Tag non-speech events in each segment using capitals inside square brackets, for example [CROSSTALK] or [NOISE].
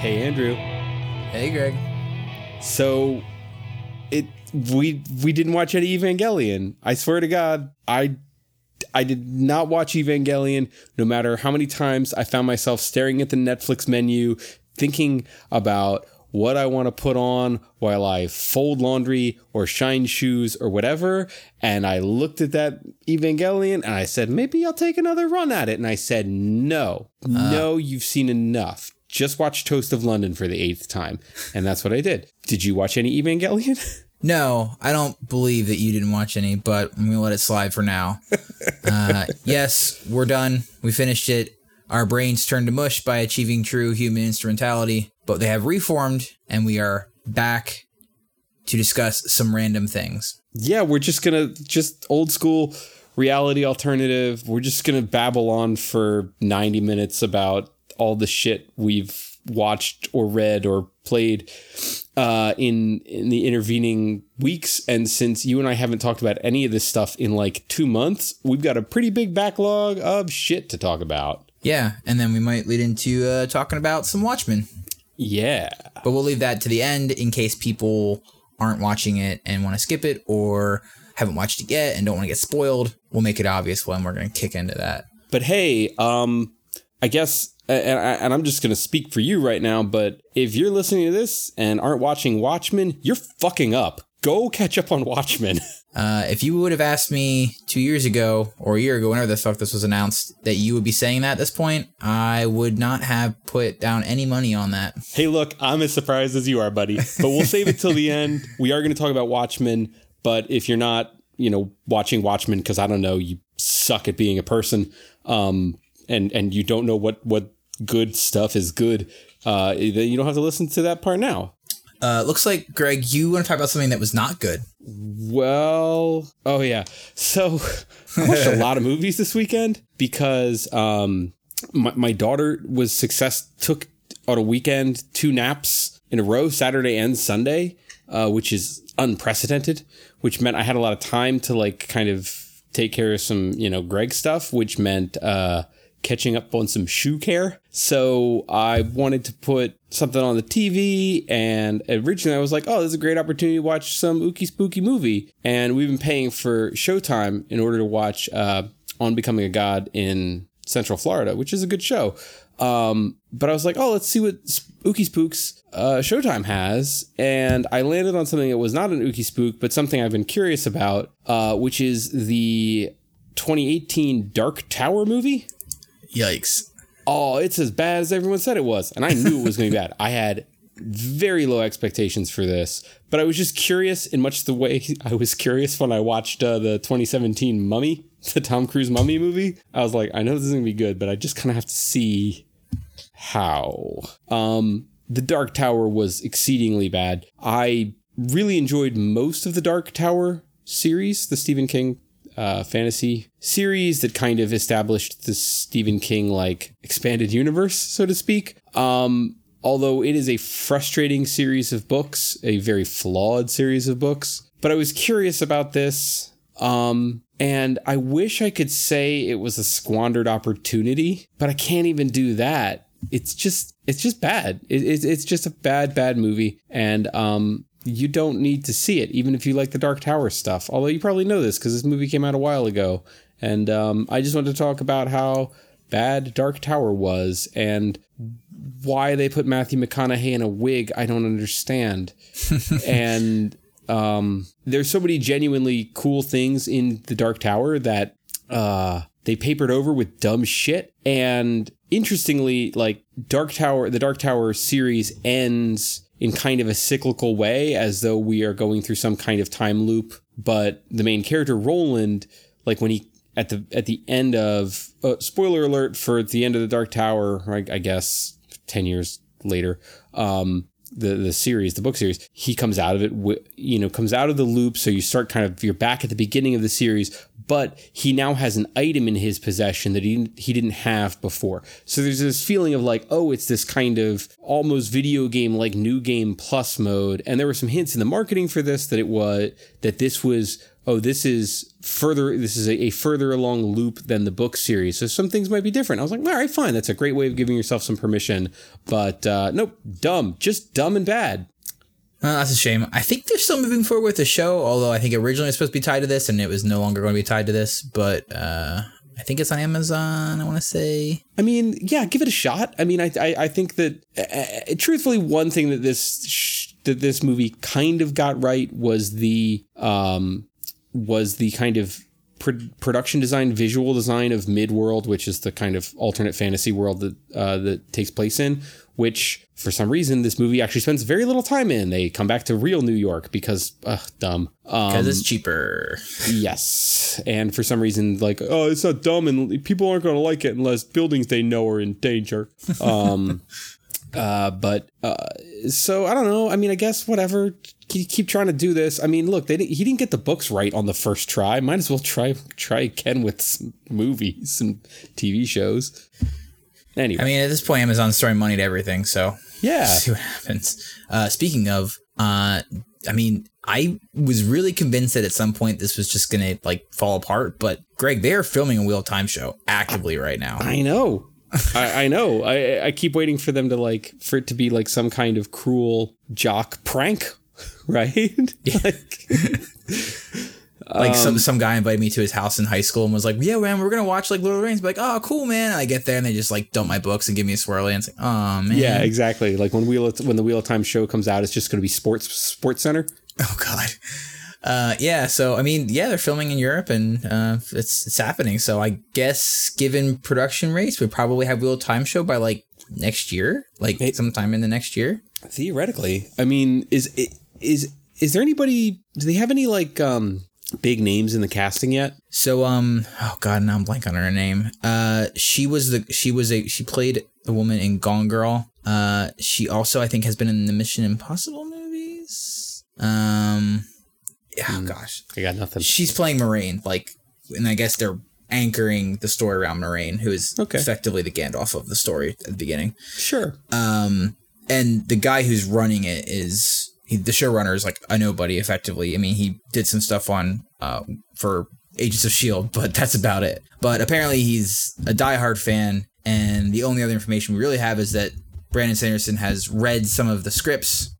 Hey, Andrew. Hey, Greg. So, it we we didn't watch any Evangelion. I swear to God, I I did not watch Evangelion. No matter how many times I found myself staring at the Netflix menu, thinking about what I want to put on while I fold laundry or shine shoes or whatever. And I looked at that Evangelion and I said, maybe I'll take another run at it. And I said, no, uh. no, you've seen enough just watch Toast of London for the eighth time. And that's what I did. Did you watch any Evangelion? [LAUGHS] No, I don't believe that you didn't watch any, but I'm going to let it slide for now. [LAUGHS] uh, yes, we're done. We finished it. Our brains turned to mush by achieving true human instrumentality, but they have reformed and we are back to discuss some random things. Yeah, we're just going to, just old school reality alternative. We're just going to babble on for 90 minutes about all the shit we've watched or read or played uh, in in the intervening weeks. And since you and I haven't talked about any of this stuff in like two months, we've got a pretty big backlog of shit to talk about. Yeah, and then we might lead into uh, talking about some Watchmen. Yeah, but we'll leave that to the end in case people aren't watching it and want to skip it or haven't watched it yet and don't want to get spoiled. We'll make it obvious when we're going to kick into that. But hey, um, I guess and, I, and I'm just going to speak for you right now, but if you're listening to this and aren't watching Watchmen, you're fucking up. Go catch up on Watchmen. [LAUGHS] Uh, if you would have asked me two years ago or a year ago, whenever the fuck this was announced, that you would be saying that at this point, I would not have put down any money on that. Hey, look, I'm as surprised as you are, buddy. But we'll save it till the end. We are going to talk about Watchmen, but if you're not, you know, watching Watchmen because I don't know, you suck at being a person, um, and and you don't know what what good stuff is good, uh, you don't have to listen to that part now. Uh, looks like Greg, you want to talk about something that was not good. Well, oh yeah. So [LAUGHS] I watched a lot of movies this weekend because um, my, my daughter was success took on a weekend two naps in a row, Saturday and Sunday, uh, which is unprecedented. Which meant I had a lot of time to like kind of take care of some you know Greg stuff, which meant uh, catching up on some shoe care. So I wanted to put something on the TV and originally I was like, oh, this is a great opportunity to watch some ooky spooky movie. And we've been paying for Showtime in order to watch uh, On Becoming a God in Central Florida, which is a good show. Um, but I was like, oh, let's see what Ookie Spooks uh, Showtime has. And I landed on something that was not an Ookie Spook, but something I've been curious about, uh, which is the 2018 Dark Tower movie. Yikes. Oh, it's as bad as everyone said it was. And I knew it was going to be bad. I had very low expectations for this, but I was just curious in much the way [LAUGHS] I was curious when I watched uh, the 2017 Mummy, [LAUGHS] the Tom Cruise Mummy movie. I was like, I know this is going to be good, but I just kind of have to see how. Um, the Dark Tower was exceedingly bad. I really enjoyed most of the Dark Tower series, the Stephen King uh, fantasy series that kind of established the Stephen King like expanded universe, so to speak. Um, although it is a frustrating series of books, a very flawed series of books. But I was curious about this. Um, and I wish I could say it was a squandered opportunity, but I can't even do that. It's just, it's just bad. It, it, it's just a bad, bad movie. And, um, you don't need to see it, even if you like the Dark Tower stuff. Although you probably know this because this movie came out a while ago. And um, I just wanted to talk about how bad Dark Tower was and why they put Matthew McConaughey in a wig. I don't understand. [LAUGHS] and um, there's so many genuinely cool things in the Dark Tower that uh, they papered over with dumb shit. And interestingly, like Dark Tower, the Dark Tower series ends in kind of a cyclical way, as though we are going through some kind of time loop. But the main character, Roland, like when he at the at the end of uh, spoiler alert for the end of the Dark Tower, I, I guess ten years later, um, the the series, the book series, he comes out of it, you know, comes out of the loop. So you start kind of you're back at the beginning of the series, but he now has an item in his possession that he he didn't have before. So there's this feeling of like, oh, it's this kind of almost video game like new game plus mode. And there were some hints in the marketing for this that it was that this was oh, this is further, this is a, a further along loop than the book series. So some things might be different. I was like, all right, fine. That's a great way of giving yourself some permission. But uh, nope, dumb, just dumb and bad. Uh, that's a shame. I think they're still moving forward with the show, although I think originally it was supposed to be tied to this, and it was no longer going to be tied to this. But uh, I think it's on Amazon. I want to say. I mean, yeah, give it a shot. I mean, I I, I think that uh, truthfully, one thing that this sh- that this movie kind of got right was the um was the kind of pro- production design, visual design of Midworld, which is the kind of alternate fantasy world that uh, that takes place in. Which, for some reason, this movie actually spends very little time in. They come back to real New York because, ugh, dumb. Because um, it's cheaper. Yes, and for some reason, like, oh, it's not dumb, and people aren't going to like it unless buildings they know are in danger. Um, [LAUGHS] uh, but uh, so I don't know. I mean, I guess whatever. Keep trying to do this. I mean, look, they didn't, he didn't get the books right on the first try. Might as well try try again with some movies and TV shows. Anyway, I mean, at this point, Amazon's throwing money to everything, so yeah, [LAUGHS] see what happens. Uh, speaking of, uh, I mean, I was really convinced that at some point this was just gonna like fall apart, but Greg, they are filming a Wheel of Time show actively right now. I know. [LAUGHS] I, I, know. I, I keep waiting for them to like for it to be like some kind of cruel jock prank, [LAUGHS] right? like like um, some some guy invited me to his house in high school and was like, "Yeah, man, we're gonna watch like Lord of the Rings." Be like, "Oh, cool, man!" And I get there and they just like dump my books and give me a swirly and it's like, "Oh man." Yeah, exactly. Like when Wheel of, when the Wheel of Time show comes out, it's just gonna be Sports Sports Center. Oh God. Uh, yeah. So I mean, yeah, they're filming in Europe and uh, it's it's happening. So I guess given production rates, we probably have Wheel of Time show by like next year, like hey, sometime in the next year. Theoretically, I mean, is is is there anybody? Do they have any like um big names in the casting yet? So um oh god, now I'm blank on her name. Uh she was the she was a she played the woman in Gone Girl. Uh she also I think has been in the Mission Impossible movies. Um oh mm, gosh. I got nothing. She's playing Moiraine, like and I guess they're anchoring the story around Moiraine, who is okay. effectively the Gandalf of the story at the beginning. Sure. Um and the guy who's running it is he, the showrunner is like a nobody effectively. I mean, he did some stuff on uh, for Agents of Shield, [LAUGHS] but that's about it. But apparently, he's a diehard fan, and the only other information we really have is that Brandon Sanderson has read some of the scripts,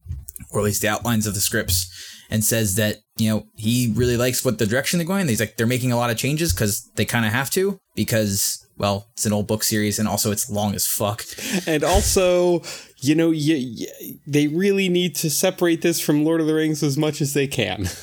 or at least the outlines of the scripts, and says that you know he really likes what the direction they're going. He's like they're making a lot of changes because they kind of have to because well, it's an old book series, and also it's long as fuck. [LAUGHS] And also, you know, you, you, they really need to separate this from Lord of the Rings as much as they can. [LAUGHS]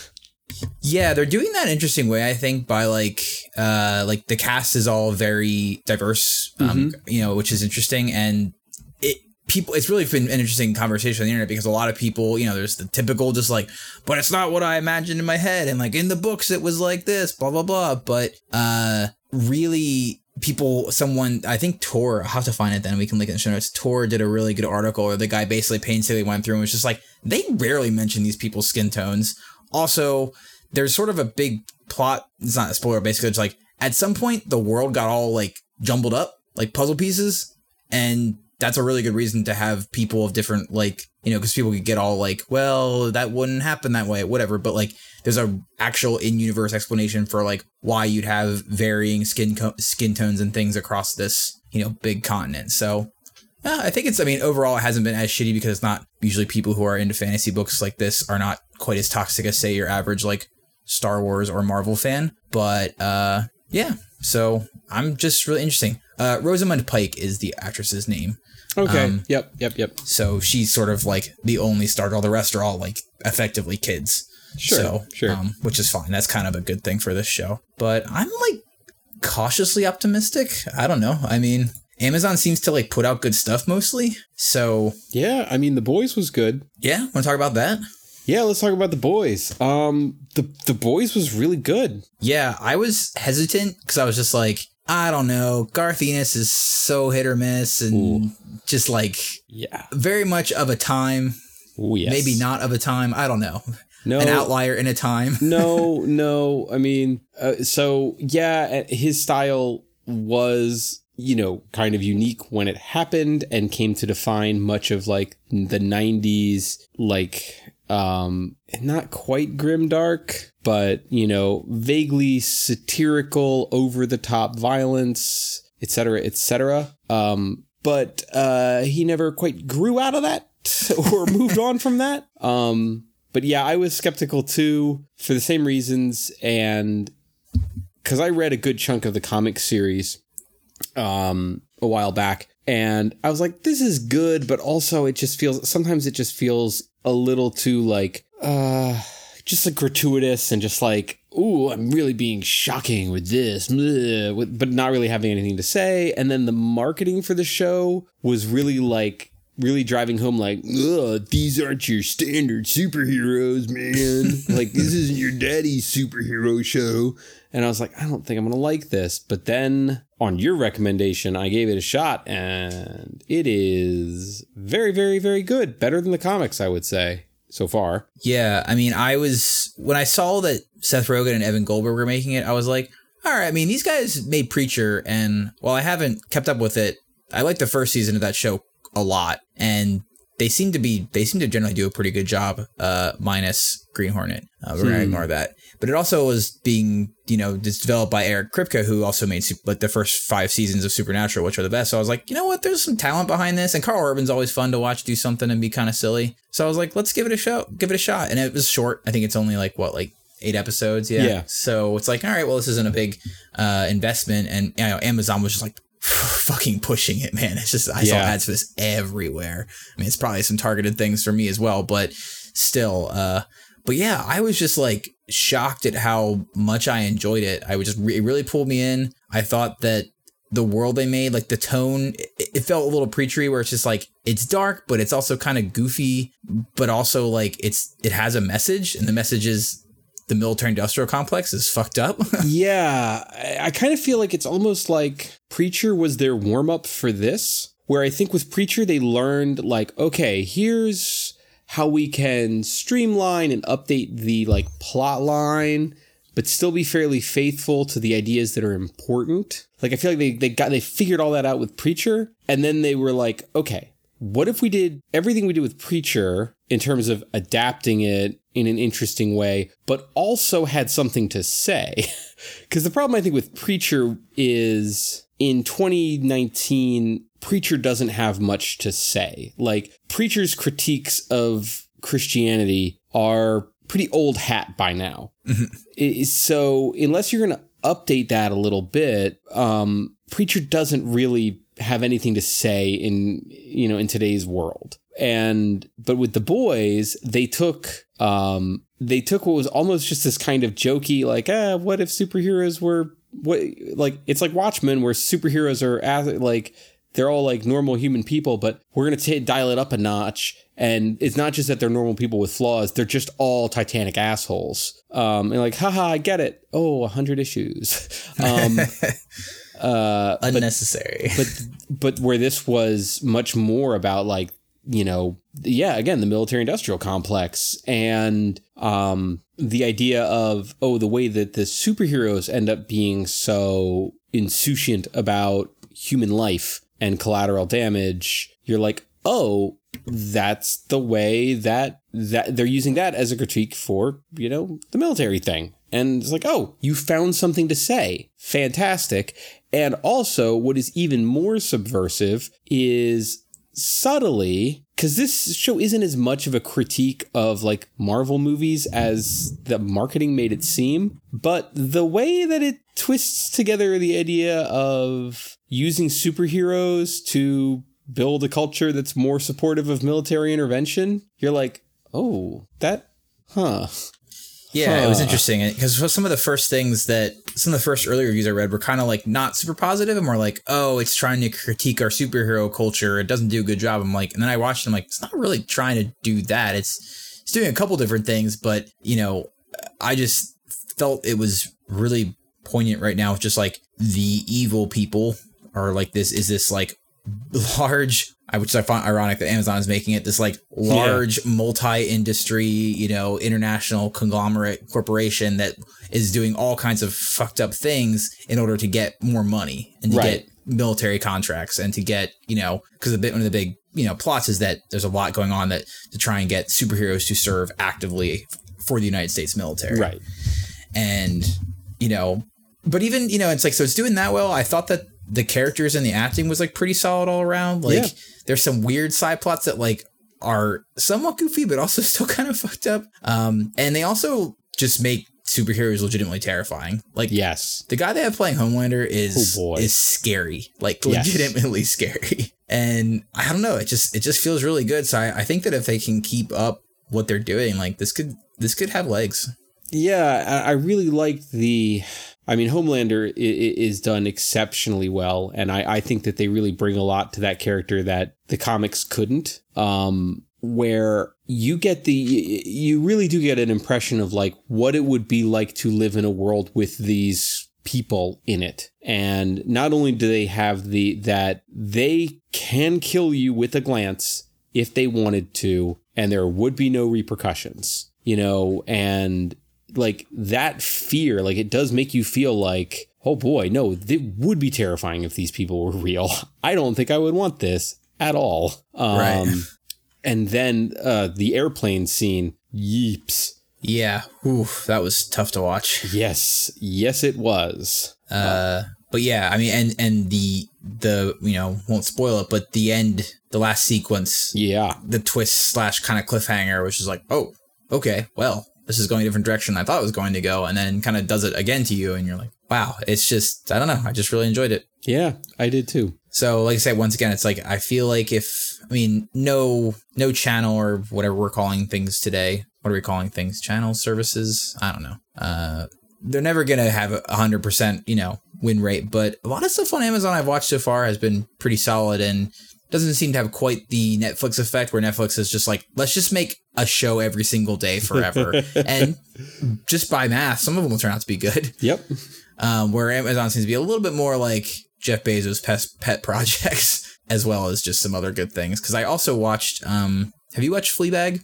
Yeah, they're doing that interesting way, I think, by like uh like the cast is all very diverse, um, mm-hmm. you know, which is interesting and it people it's really been an interesting conversation on the internet because a lot of people, you know, there's the typical just like, but it's not what I imagined in my head and like in the books it was like this, blah blah blah, but uh really people someone i think tor have to find it then we can link it in the show notes. Tor did a really good article where the guy basically painstakingly went through and was just like they rarely mention these people's skin tones. Also there's sort of a big plot it's not a spoiler basically it's like at some point the world got all like jumbled up like puzzle pieces and that's a really good reason to have people of different like you know because people could get all like well that wouldn't happen that way whatever but like there's a actual in-universe explanation for like why you'd have varying skin co- skin tones and things across this you know big continent. So i think it's i mean overall it hasn't been as shitty because it's not usually people who are into fantasy books like this are not quite as toxic as say your average like star wars or marvel fan but uh yeah. So i'm just really interesting. Uh, Rosamund Pike is the actress's name. Okay. Um, yep. Yep. Yep. So she's sort of like the only star. All the rest are all like effectively kids. Sure. So, sure. Um, which is fine. That's kind of a good thing for this show. But I'm like cautiously optimistic. I don't know. I mean, Amazon seems to like put out good stuff mostly. So yeah, I mean, The Boys was good. Yeah. Want to talk about that? Yeah, let's talk about the boys. Um, the the boys was really good. Yeah, I was hesitant because I was just like, I don't know. Garth Ennis is so hit or miss and Ooh. just like yeah, very much of a time. Ooh, yes. Maybe not of a time. I don't know. No, an outlier in a time. [LAUGHS] no, no. I mean, uh, so yeah, uh, his style was you know, kind of unique when it happened and came to define much of like the 90s, like, um, not quite grim dark, but, you know, vaguely satirical, over the top violence, etc., etc. Um, but uh, he never quite grew out of that [LAUGHS] or moved on from that. Um, but yeah, I was skeptical too for the same reasons, and because I read a good chunk of the comic series um, a while back, and I was like, this is good, but also it just feels sometimes it just feels a little too like uh just like gratuitous and just like ooh i'm really being shocking with this but not really having anything to say. And then the marketing for the show was really like really driving home like these aren't your standard superheroes man. [LAUGHS] Like this isn't your daddy's superhero show. And i was like i don't think i'm gonna like this. But then on your recommendation i gave it a shot and it is very very very good. Better than the comics i would say so far. Yeah i mean i was when i saw that seth rogen and evan goldberg were making it i was like all right i mean these guys made preacher and while i haven't kept up with it i like the first season of that show a lot, and they seem to be they seem to generally do a pretty good job, uh, minus Green Hornet. Uh, we're hmm. gonna ignore that. But it also was being you know just developed by Eric Kripke, who also made like the first five seasons of Supernatural, which are the best. So I was like, you know what, there's some talent behind this, and Karl Urban's always fun to watch do something and be kind of silly. So I was like, let's give it a show, give it a shot. And it was short. I think it's only like what like eight episodes. Yeah. yeah. So it's like, all right, well, this isn't a big uh, investment. And you know, Amazon was just like, fucking pushing it, man. It's just I yeah. saw ads for this everywhere. I mean, it's probably some targeted things for me as well, but still. Uh, but yeah, I was just like shocked at how much I enjoyed it. I was just it really pulled me in. I thought that the world they made, like the tone, it, it felt a little preachery, where it's just like it's dark, but it's also kind of goofy, but also like it's it has a message, and the message is the military industrial complex is fucked up. [LAUGHS] yeah, I, I kind of feel like it's almost like Preacher was their warm up for this, where I think with Preacher they learned like, okay, here's how we can streamline and update the like plot line but still be fairly faithful to the ideas that are important. Like I feel like they they got they figured all that out with Preacher and then they were like, okay, what if we did everything we did with Preacher in terms of adapting it in an interesting way, but also had something to say. [LAUGHS] Because the problem I think with Preacher is in 2019, Preacher doesn't have much to say. Like, Preacher's critiques of Christianity are pretty old hat by now. Mm-hmm. so, unless you're going to update that a little bit, um, Preacher doesn't really have anything to say in you know in today's world and but with the boys they took um they took what was almost just this kind of jokey like ah what if superheroes were what like it's like watchmen where superheroes are as, like they're all like normal human people but we're gonna t- dial it up a notch. And it's not just that they're normal people with flaws they're just all titanic assholes. Um and like haha i get it. Oh 100 issues. [LAUGHS] Um uh unnecessary. but, but but where this was much more about like you know, yeah, again, the military industrial complex and um, the idea of, oh, the way that the superheroes end up being so insouciant about human life and collateral damage. You're like, oh, that's the way that that they're using that as a critique for, you know, the military thing. And it's like, oh, you found something to say. Fantastic. And also, what is even more subversive is subtly because this show isn't as much of a critique of like Marvel movies as the marketing made it seem, but the way that it twists together the idea of using superheroes to build a culture that's more supportive of military intervention, you're like, oh, that, huh. Yeah, huh. it was interesting because some of the first things that some of the first early reviews I read were kind of like not super positive and more like, oh, it's trying to critique our superhero culture. It doesn't do a good job. I'm like, and then I watched them like, it's not really trying to do that. It's it's doing a couple different things, but you know, I just felt it was really poignant right now. Just like the evil people are like this is this like large which I find ironic that Amazon is making it this like large yeah. multi-industry, you know, international conglomerate corporation that is doing all kinds of fucked up things in order to get more money and to right. get military contracts and to get you know because a bit one of the big you know plots is that there's a lot going on that to try and get superheroes to serve actively for the United States military. Right. And you know, but even you know, it's like so it's doing that well. I thought that the characters and the acting was like pretty solid all around. Like Yeah. there's some weird side plots that like are somewhat goofy, but also [LAUGHS] still kind of fucked up. Um, and they also just make superheroes legitimately terrifying. Like Yes. the guy they have playing Homelander is Oh, boy. is scary, like Yes. legitimately [LAUGHS] scary. And I don't know, it just it just feels really good. So I, I think that if they can keep up what they're doing, like this could this could have legs. Yeah, I I really liked the. I mean, Homelander is done exceptionally well, and I, I think that they really bring a lot to that character that the comics couldn't. Um, where you get the, you really do get an impression of like what it would be like to live in a world with these people in it, and not only do they have the that they can kill you with a glance if they wanted to, and there would be no repercussions, you know, and like that fear, like it does make you feel like, oh boy, no, it would be terrifying if these people were [LAUGHS] real. I don't think I would want this at all. Um, Right. And then uh, the airplane scene, yeeps. Yeah, Ooh, that was tough to watch. Yes, yes, it was. Uh, but yeah, I mean, and and the the you know won't spoil it, but the end, the last sequence, Yeah, the twist slash kind of cliffhanger, which is like, oh, okay, well, this is going a different direction than I thought it was going to go, and then kind of does it again to you, and you're like, wow, it's just I don't know, I just really enjoyed it. yeah, I did too. So, like I said, once again, it's like I feel like if I mean, no, no channel or whatever we're calling things today. What are we calling things? Channels, services? I don't know. Uh, they're never gonna have a hundred percent, you know, win rate. But a lot of stuff on Amazon I've watched so far has been pretty solid and doesn't seem to have quite the Netflix effect where Netflix is just like, let's just make a show every single day forever. [LAUGHS] and just by math, some of them will turn out to be good Yep. um, where Amazon seems to be a little bit more like Jeff Bezos' pet, pet projects, [LAUGHS] as well as just some other good things. Because I also watched. Um, have you watched Fleabag?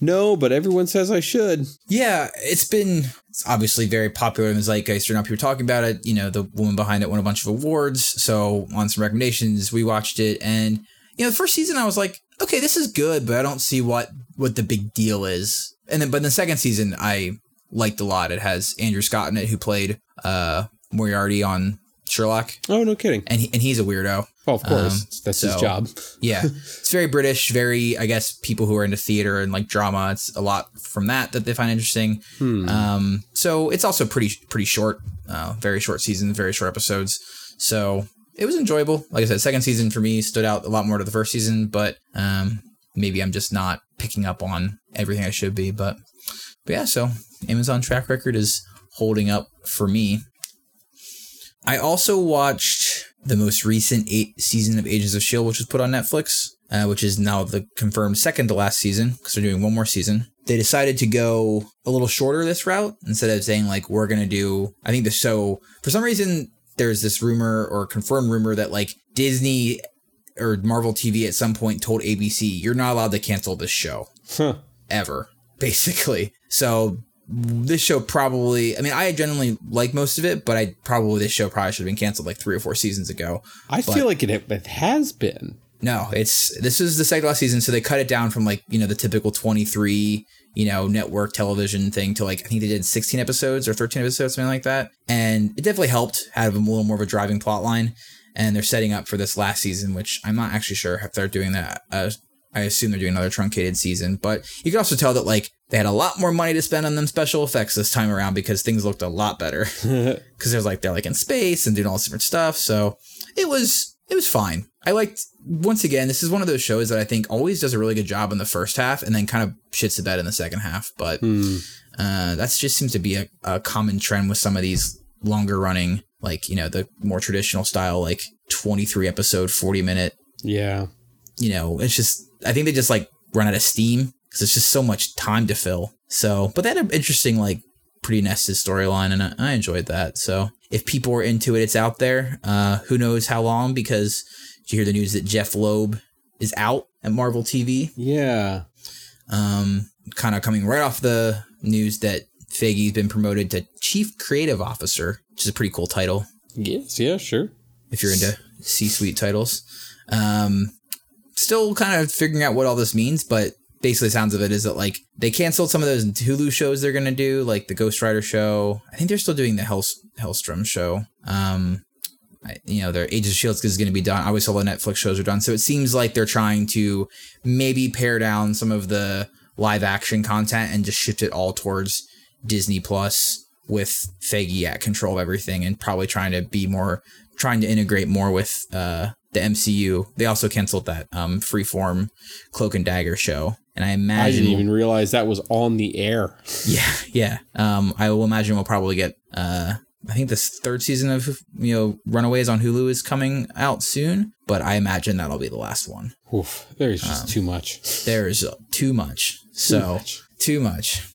No, but everyone says I should. Yeah, it's been it's obviously very popular in the zeitgeist. Not people talking about it. You know, the woman behind it won a bunch of awards. So on some recommendations, we watched it, and you know, the first season I was like, okay, this is good, but I don't see what what the big deal is. And then, but in the second season I liked a lot. It has Andrew Scott in it, who played uh Moriarty on Sherlock. Oh, no kidding. and he, and he's a weirdo. Of course. Um, That's his job. [LAUGHS] Yeah, it's very British. Very, I guess, people who are into theater and like drama. It's a lot from that that they find interesting. Um, so it's also pretty pretty short, uh, very short seasons, very short episodes. So it was enjoyable. Like I said, second season for me stood out a lot more to the first season, but um, maybe I'm just not picking up on everything I should be. But but yeah, so Amazon track record is holding up for me. I also watched the most recent eight season of Agents of Shield, which was put on Netflix, uh, which is now the confirmed second to last season because they're doing one more season. They decided to go a little shorter this route instead of saying like we're gonna do. I think the show for some reason there's this rumor or confirmed rumor that like Disney or Marvel TV at some point told ABC you're not allowed to cancel this show Huh. ever, basically. So this show probably, I mean, I generally like most of it, but I probably this show probably should have been canceled like three or four seasons ago. I feel like it, it has been. No, it's this is the second last season, so they cut it down from like you know the typical twenty three you know network television thing to like I think they did sixteen episodes or thirteen episodes something like that, and it definitely helped have a little more of a driving plot line. And they're setting up for this last season, which I'm not actually sure if they're doing that. Uh, I assume they're doing another truncated season, but you can also tell that like they had a lot more money to spend on them special effects this time around because things looked a lot better. [LAUGHS] Because there's like they're like in space and doing all this different stuff, so it was it was fine. I liked once again. This is one of those shows that I think always does a really good job in the first half and then kind of shits the bed in the second half. But Hmm. uh, that just seems to be a, a common trend with some of these longer running, like you know the more traditional style, like 23 episode, 40 minute Yeah. you know, it's just I think they just like run out of steam because it's just so much time to fill. So, but they had an interesting like pretty nested storyline, and I, I enjoyed that. So, if people are into it, it's out there. Uh, who knows how long? Because did you hear the news that Jeph Loeb is out at Marvel TV? Yeah. Um, kind of coming right off the news that Feige's been promoted to Chief Creative Officer, which is a pretty cool title Yes. Yeah. Sure. if you're into C-suite titles. Um, still kind of figuring out what all this means, but basically, sounds of it is that like they canceled some of those Hulu shows they're gonna do, like the Ghost Rider show. I think they're still doing the Hell Helstrom show. Um, I, you know, their Agents of Shield is going to be done. I always saw the Netflix shows are done, so it seems like they're trying to maybe pare down some of the live action content and just shift it all towards Disney Plus with Feige at control of everything and probably trying to be more trying to integrate more with uh, the MCU. They also canceled that um, freeform Cloak and Dagger show, and I imagine I didn't even realize that was on the air. [LAUGHS] Yeah, yeah. Um, I will imagine we'll probably get. Uh, I think this third season of you know Runaways on Hulu is coming out soon, but I imagine that'll be the last one. Oof, there's just um, too much. There's too much. So too much. too much.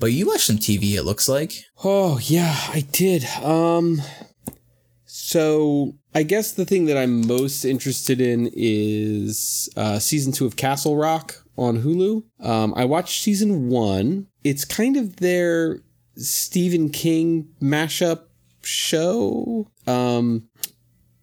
But you watched some TV. It looks like. Oh yeah, I did. Um, so I guess the thing that I'm most interested in is uh, season two of Castle Rock on Hulu. Um, I watched season one. It's kind of their Stephen King mashup show. Um,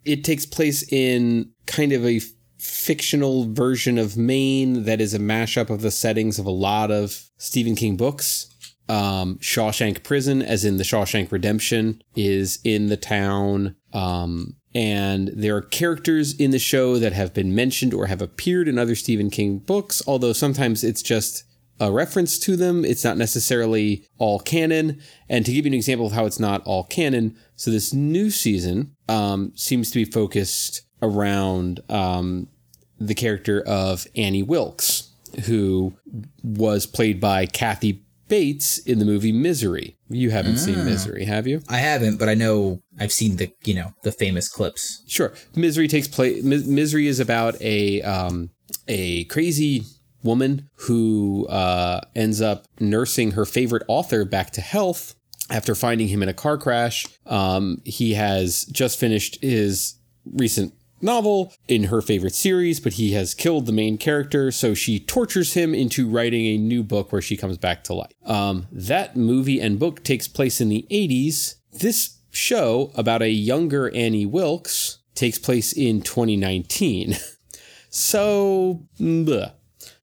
it takes place in kind of a fictional version of Maine that is a mashup of the settings of a lot of Stephen King books um, Shawshank Prison, as in the Shawshank Redemption, is in the town. Um, and there are characters in the show that have been mentioned or have appeared in other Stephen King books, although sometimes it's just a reference to them. It's not necessarily all canon. And to give you an example of how it's not all canon, so this new season um, seems to be focused around um, the character of Annie Wilkes, who was played by Kathy Bates in the movie Misery. You haven't seen ah. Misery, have you? I haven't, but I know I've seen the you know the famous clips. Sure, Misery takes place. Misery is about a um, a crazy woman who uh, ends up nursing her favorite author back to health after finding him in a car crash. Um, he has just finished his recent novel in her favorite series, but he has killed the main character, so she tortures him into writing a new book where she comes back to life. Um, that movie and book takes place in the 80s. This show about a younger Annie Wilkes takes place in 2019. [LAUGHS] so, bleh.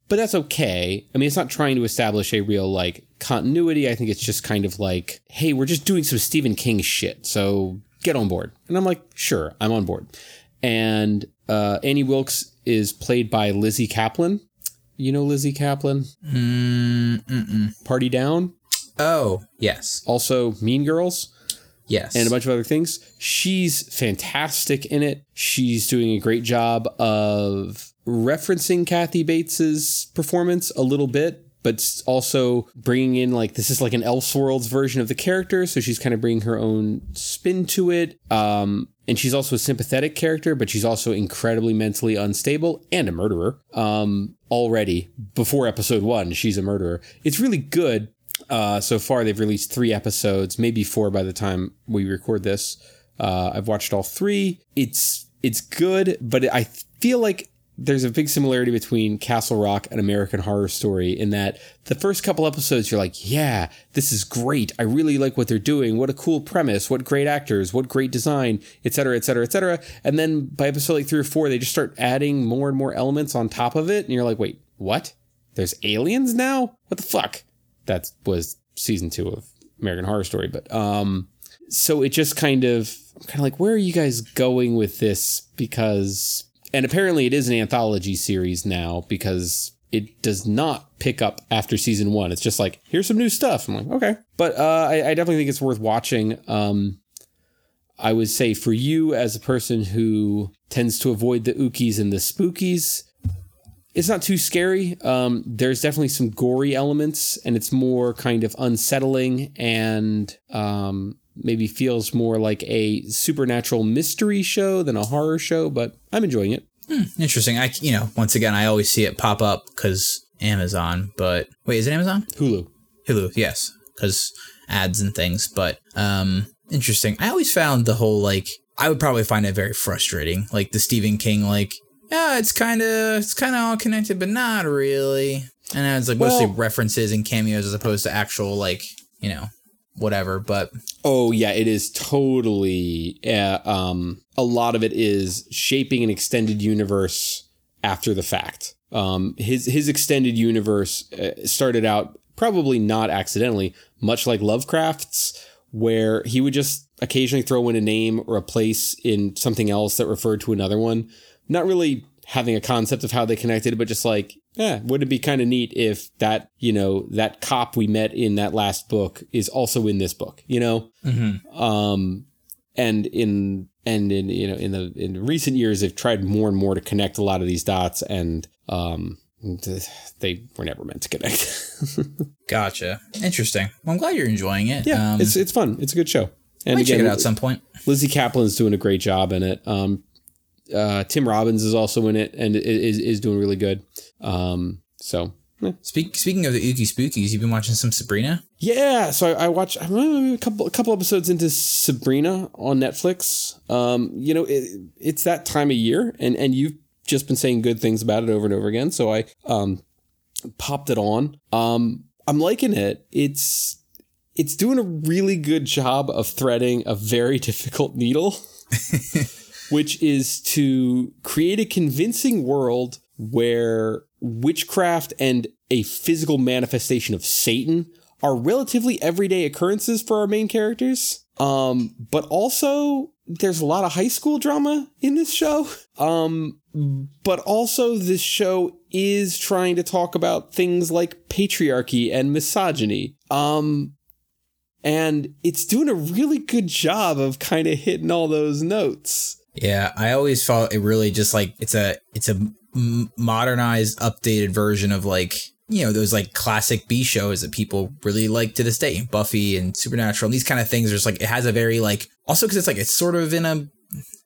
but that's okay. I mean, it's not trying to establish a real like continuity. I think it's just kind of like, hey, we're just doing some Stephen King shit, so get on board. And I'm like, sure, I'm on board and uh, Annie Wilkes is played by Lizzy Caplan. You know Lizzy Caplan? Mm, Party Down. Oh yes. Also Mean Girls. Yes. And a bunch of other things. She's fantastic in it. She's doing a great job of referencing Kathy Bates's performance a little bit, but also bringing in like this is like an Elseworlds version of the character, so she's kind of bringing her own spin to it. Um, and she's also a sympathetic character, but she's also incredibly mentally unstable and a murderer. Um, already before episode one, she's a murderer. It's really good. Uh, so far, they've released three episodes, maybe four by the time we record this. Uh, I've watched all three. It's it's good, but I feel like there's a big similarity between Castle Rock and American Horror Story in that the first couple episodes you're like, yeah, this is great. I really like what they're doing. What a cool premise. What great actors. What great design, etc., etc., etc. And then by episode like three or four, they just start adding more and more elements on top of it, and you're like, wait, what? There's aliens now? What the fuck? That was season two of American Horror Story, but um, so it just kind of kind of like, where are you guys going with this? Because and apparently it is an anthology series now because it does not pick up after season one. It's just like, here's some new stuff. I'm like, okay. But uh, I, I, definitely think it's worth watching. Um, I would say for you as a person who tends to avoid the ookies and the spookies, it's not too scary. Um, there's definitely some gory elements, and it's more kind of unsettling and um, maybe feels more like a supernatural mystery show than a horror show, but I'm enjoying it. Hmm, interesting. I, you know, once again, I always see it pop up because Amazon, but wait, is it Amazon? Hulu. Hulu, yes, because ads and things. But um, interesting. I always found the whole like I would probably find it very frustrating, like the Stephen King, like yeah, it's kind of it's kind of all connected, but not really. And it's like mostly references and cameos as opposed to actual like you know whatever. But Oh yeah, it is totally. Uh, um, a lot of it is shaping an extended universe after the fact. Um, his his extended universe uh, started out probably not accidentally, much like Lovecraft's, where he would just occasionally throw in a name or a place in something else that referred to another one, not really having a concept of how they connected, but just like, yeah, wouldn't it be kind of neat if that, you know, that cop we met in that last book is also in this book, you know? Um, and in, and in, you know, in the, in recent years, they've tried more and more to connect a lot of these dots and, um, they were never meant to connect. [LAUGHS] gotcha, interesting. Well, I'm glad you're enjoying it. yeah, um, it's, it's fun. It's a good show. And might check it out some point. Lizzy Caplan's doing a great job in it. Um, uh, Tim Robbins is also in it and is is doing really good. Um, so yeah. Speak, speaking of the Ookie Spookies, you've been watching some Sabrina. yeah, so I, I watched I'm a couple a couple episodes into Sabrina on Netflix. Um, you know, it, it's that time of year, and and you've just been saying good things about it over and over again. So I um popped it on. Um, I'm liking it. It's it's doing a really good job of threading a very [LAUGHS] difficult needle. [LAUGHS] which is to create a convincing world where witchcraft and a physical manifestation of Satan are relatively everyday occurrences for our main characters. Um, but also there's a lot of high school drama in this show. Um, but also this show is trying to talk about things like patriarchy and misogyny. Um, and it's doing a really good job of kind of hitting all those notes. Yeah, I always felt it really just like it's a it's a modernized, updated version of like you know those like classic B shows that people really like to this day, Buffy and Supernatural, and these kind of things. There's like it has a very like also because it's like it's sort of in a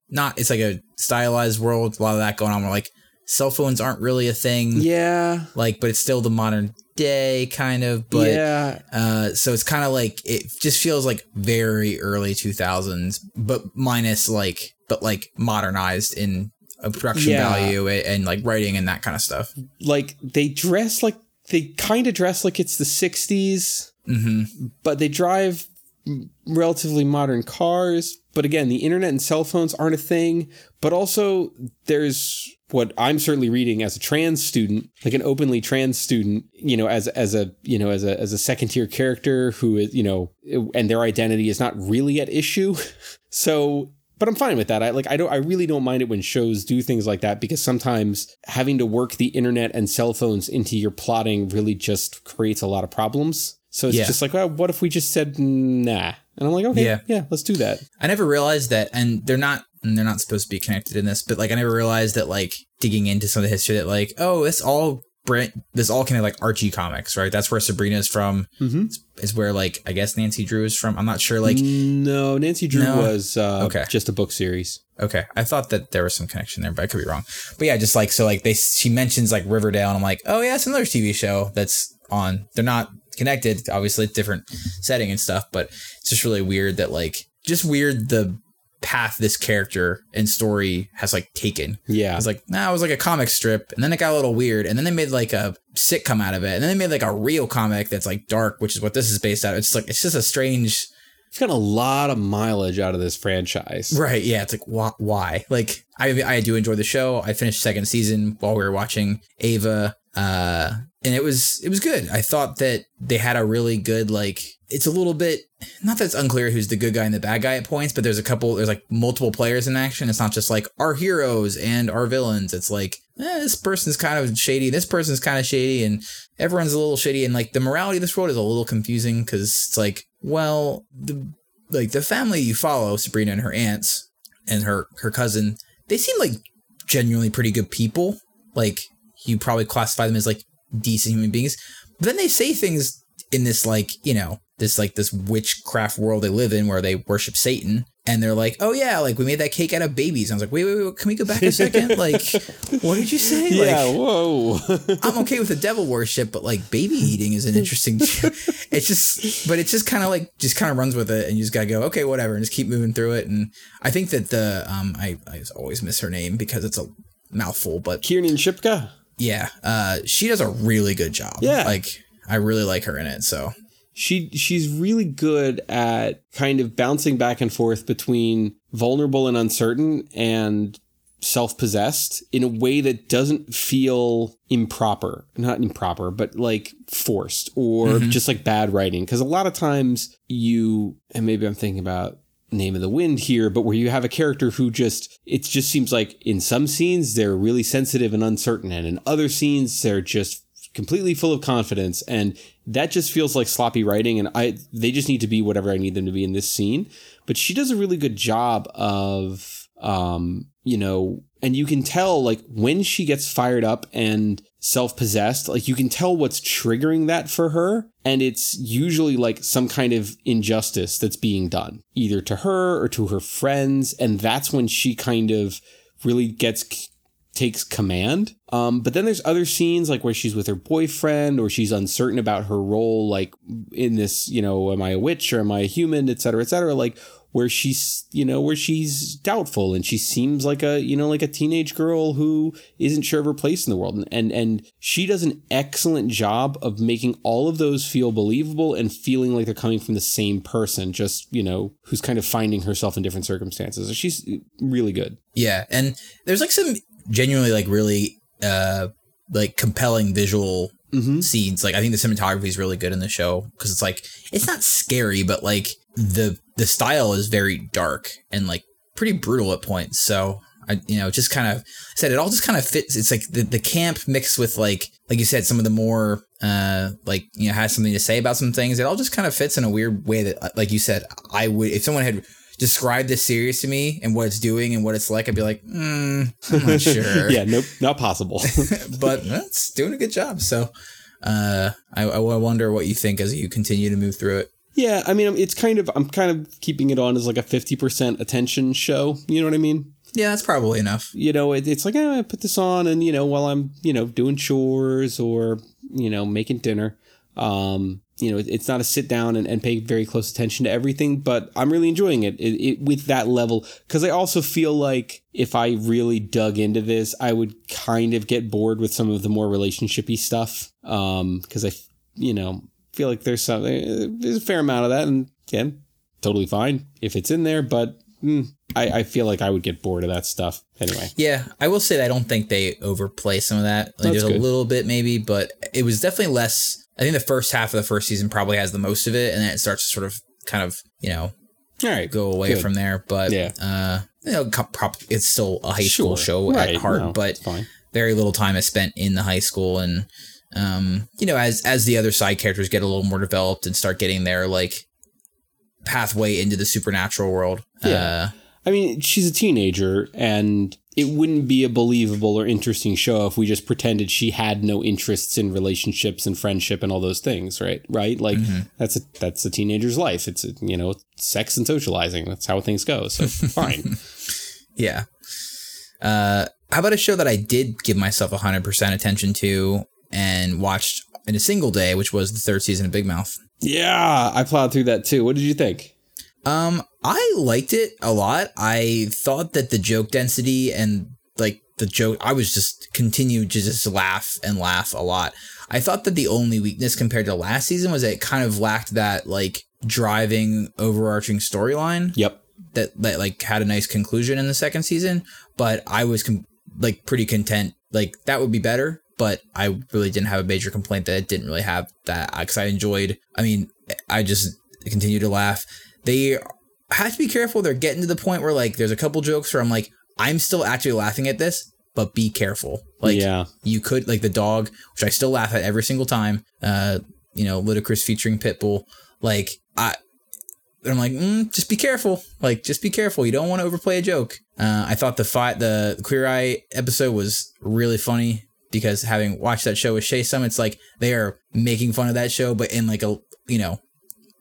not it's like a stylized world. A lot of that going on where like cell phones aren't really a thing. Yeah. Like, but it's still the modern day kind of. But yeah. uh, so it's kind of like it just feels like very early 2000s, but minus like, but like modernized in a production Yeah. value and, and like writing and that kind of stuff. Like they dress like they kind of dress like it's the 60s, Mm-hmm. but they drive relatively modern cars. But again, the internet and cell phones aren't a thing. But also, there's what I'm certainly reading as a trans student, like an openly trans student, you know, as as a you know as a as a second tier character who is you know, and their identity is not really at issue. [LAUGHS] so but I'm fine with that. I like I don't I really don't mind it when shows do things like that because sometimes having to work the internet and cell phones into your plotting really just creates a lot of problems. So it's Yeah. just like, well, what if we just said nah? And I'm like, okay, Yeah. yeah, let's do that. I never realized that, and they're not, and they're not supposed to be connected in this, but like I never realized that, like digging into some of the history, that like, oh, it's all Brent, this all kind of like Archie comics, right? That's where Sabrina is from. Mhm. Is where like I guess Nancy Drew is from. I'm not sure. Like, no, Nancy Drew No. was uh, Okay. just a book series. okay, I thought that there was some connection there, but I could be wrong. But yeah, just like so, like they she mentions like Riverdale, and I'm like, oh yeah, it's another TV show that's on. They're not connected, obviously, different setting and stuff, but it's just really weird that like just weird the path this character and story has like taken. Yeah, I was like, nah, it was like a comic strip, and then it got a little weird, and then they made like a sitcom out of it, and then they made like a real comic that's like dark, which is what this is based out. of. It's like it's just a strange, it's got a lot of mileage out of this franchise. right? Yeah, it's like why? why? Like I I do enjoy the show. I finished second season while we were watching Eva, uh, and it was it was good. I thought that they had a really good like. It's a little bit not that it's unclear who's the good guy and the bad guy at points, but there's a couple. There's like multiple players in action. It's not just like our heroes and our villains. It's like eh, this person's kind of shady. This person's kind of shady, and everyone's a little shady. And like the morality of this world is a little confusing because it's like, well, the like the family you follow, Sabrina and her aunts and her her cousin, they seem like genuinely pretty good people. Like you probably classify them as like decent human beings. But then they say things in this like, you know, this like this witchcraft world they live in where they worship Satan. And they're like, oh yeah, like we made that cake out of babies. And I was like, wait, wait, wait, can we go back a second? [LAUGHS] like, what did you say? Yeah, Like, whoa. I'm okay with the devil worship, but like baby eating is an interesting. [LAUGHS] [LAUGHS] it's just, but it's just kind of like just kind of runs with it, and you just gotta go, okay, whatever, and just keep moving through it. And I think that the um, I I always miss her name because it's a mouthful, but Kiernan Shipka. Yeah, uh, she does a really good job. Yeah. like I really like her in it. So she she's really good at kind of bouncing back and forth between vulnerable and uncertain and self-possessed in a way that doesn't feel improper not improper but like forced or mm-hmm. just like bad writing because a lot of times you and maybe i'm thinking about name of the wind here but where you have a character who just it just seems like in some scenes they're really sensitive and uncertain and in other scenes they're just completely full of confidence and that just feels like sloppy writing and i they just need to be whatever i need them to be in this scene. But she does a really good job of um you know and you can tell like when she gets fired up and self-possessed like you can tell what's triggering that for her and it's usually like some kind of injustice that's being done either to her or to her friends and that's when she kind of really gets takes command. Um, but then there's other scenes like where she's with her boyfriend or she's uncertain about her role, like in this, you know, am I a witch or am I a human, et cetera, et cetera. Like where she's, you know, where she's doubtful and she seems like a, you know, like a teenage girl who isn't sure of her place in the world. And, and, and she does an excellent job of making all of those feel believable and feeling like they're coming from the same person, just, you know, who's kind of finding herself in different circumstances. She's really good. Yeah. And there's like some genuinely like really uh like compelling visual mm-hmm. scenes. Like I think the cinematography is really good in the show because it's like it's not scary, but like the the style is very dark and like pretty brutal at points. So I you know just kind of said it all just kind of fits. It's like the the camp mixed with like like you said some of the more uh like you know has something to say about some things. It all just kind of fits in a weird way that like you said I would if someone had describe this series to me and what it's doing and what it's like, I'd be like, mm, I'm not [LAUGHS] sure. yeah, nope, not possible. [LAUGHS] [LAUGHS] but it's doing a good job. So uh, I, I wonder what you think as you continue to move through it. Yeah, I mean, it's kind of I'm kind of keeping it on as like a fifty percent attention show. You know what I mean? Yeah, that's probably enough. You know, it, it's like oh, I put this on, and you know, while I'm you know doing chores or you know making dinner, um, you know, it's not a sit down and, and pay very close attention to everything, but I'm really enjoying it, it, it with that level. Cause I also feel like if I really dug into this, I would kind of get bored with some of the more relationshipy stuff. Um, cause I, you know, feel like there's some, there's a fair amount of that. And again, totally fine if it's in there, but mm, I, I feel like I would get bored of that stuff anyway. Yeah, I will say I don't think they overplay some of that. Like, there's good. a little bit maybe, but it was definitely less I think the first half of the first season probably has the most of it, and then it starts to sort of kind of you know, all right, go away good. from there. But yeah, uh, you know, it's still a high school show right. at heart, no, but very little time is spent in the high school, and um, you know, as as the other side characters get a little more developed and start getting their like pathway into the supernatural world. Yeah. Uh, I mean, she's a teenager, and it wouldn't be a believable or interesting show if we just pretended she had no interests in relationships and friendship and all those things, right? Right? Like mm-hmm. that's a that's a teenager's life. It's a, you know, sex and socializing. That's how things go. So [LAUGHS] fine. yeah. Uh, how about a show that I did give myself 100% attention to and watched in a single day, which was the third season of Big Mouth? Yeah, I plowed through that too. What did you think? Um, I liked it a lot. I thought that the joke density and like the joke, I was just continued to just laugh and laugh a lot. I thought that the only weakness compared to last season was that it kind of lacked that like driving overarching storyline. Yep. That that like had a nice conclusion in the second season, but I was com- like pretty content. Like that would be better, but I really didn't have a major complaint that it didn't really have that because I enjoyed. I mean, I just continue to laugh they have to be careful. They're getting to the point where like there's a couple jokes where I'm like, I'm still actually laughing at this, but be careful. Like yeah. you could like the dog, which I still laugh at every single time. Uh, you know, Ludacris featuring Pitbull. Like I I'm like, mm, just be careful. Like, just be careful. You don't want to overplay a joke. Uh, I thought the fight, the Queer Eye episode was really funny because having watched that show with Shay Summit, it's like they are making fun of that show, but in like a, you know,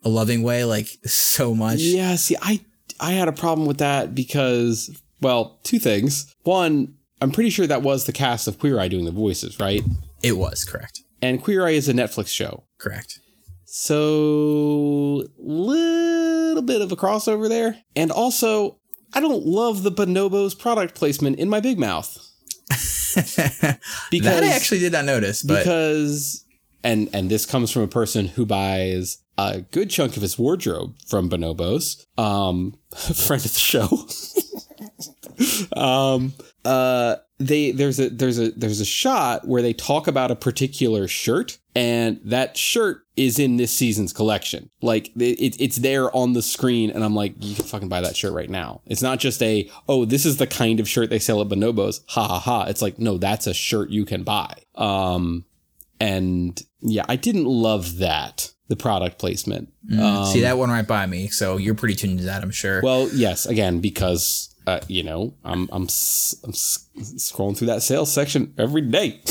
a loving way, like so much. Yeah, see, I I had a problem with that because, well, two things. One, I'm pretty sure that was the cast of Queer Eye doing the voices, right? It was correct. And Queer Eye is a Netflix show. Correct. So little bit of a crossover there. And also, I don't love the Bonobos product placement in my big mouth. because [LAUGHS] that I actually did not notice, but because and and this comes from a person who buys a good chunk of his wardrobe from Bonobos. Um, [LAUGHS] friend of the show. [LAUGHS] um, uh, they there's a there's a there's a shot where they talk about a particular shirt and that shirt is in this season's collection. Like it, it's there on the screen and i'm like you can fucking buy that shirt right now. It's not just a oh this is the kind of shirt they sell at bonobos. Ha ha ha. It's like no that's a shirt you can buy. Um and yeah i didn't love that the product placement um, see that one right by me so you're pretty tuned to that i'm sure well yes again because uh, you know, I'm I'm I'm scrolling through that sales section every day.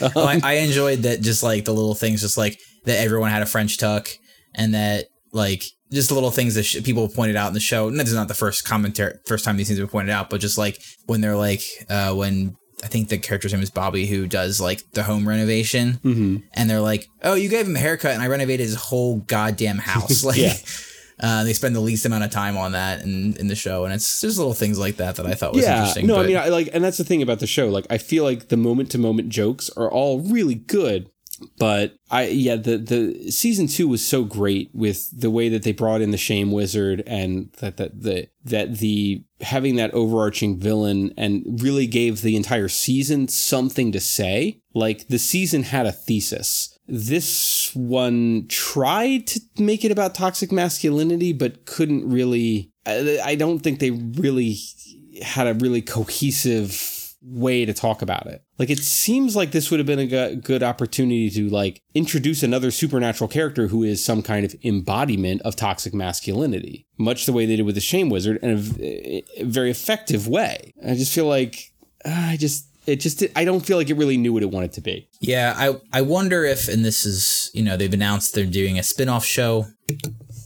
um, [LAUGHS] [LAUGHS] well, I, I, enjoyed that, just like the little things, just like that everyone had a French tuck, and that like just little things that sh- people pointed out in the show. And this is not the first commentary, first time these things were pointed out, but just like when they're like uh, when I think the character's name is Bobby, who does like the home renovation, mm-hmm. and they're like, "Oh, you gave him a haircut, and I renovated his whole goddamn house." [LAUGHS] Like, yeah. [LAUGHS] Uh, they spend the least amount of time on that in, in the show, and it's just little things like that that I thought was yeah, interesting. No, but, I mean, I, like, and that's the thing about the show. Like, I feel like the moment to moment jokes are all really good, but I yeah, the the season two was so great with the way that they brought in the shame wizard and that that the that the having that overarching villain and really gave the entire season something to say. Like the season had a thesis this one tried to make it about toxic masculinity, but couldn't really. I don't think they really had a really cohesive way to talk about it. Like it seems like this would have been a good opportunity to like introduce another supernatural character who is some kind of embodiment of toxic masculinity, much the way they did with the Shame Wizard, in a, very effective way. I just feel like uh, I just it just I don't feel like it really knew what it wanted to be. Yeah, I I wonder if and this is you know they've announced they're doing a spin-off show.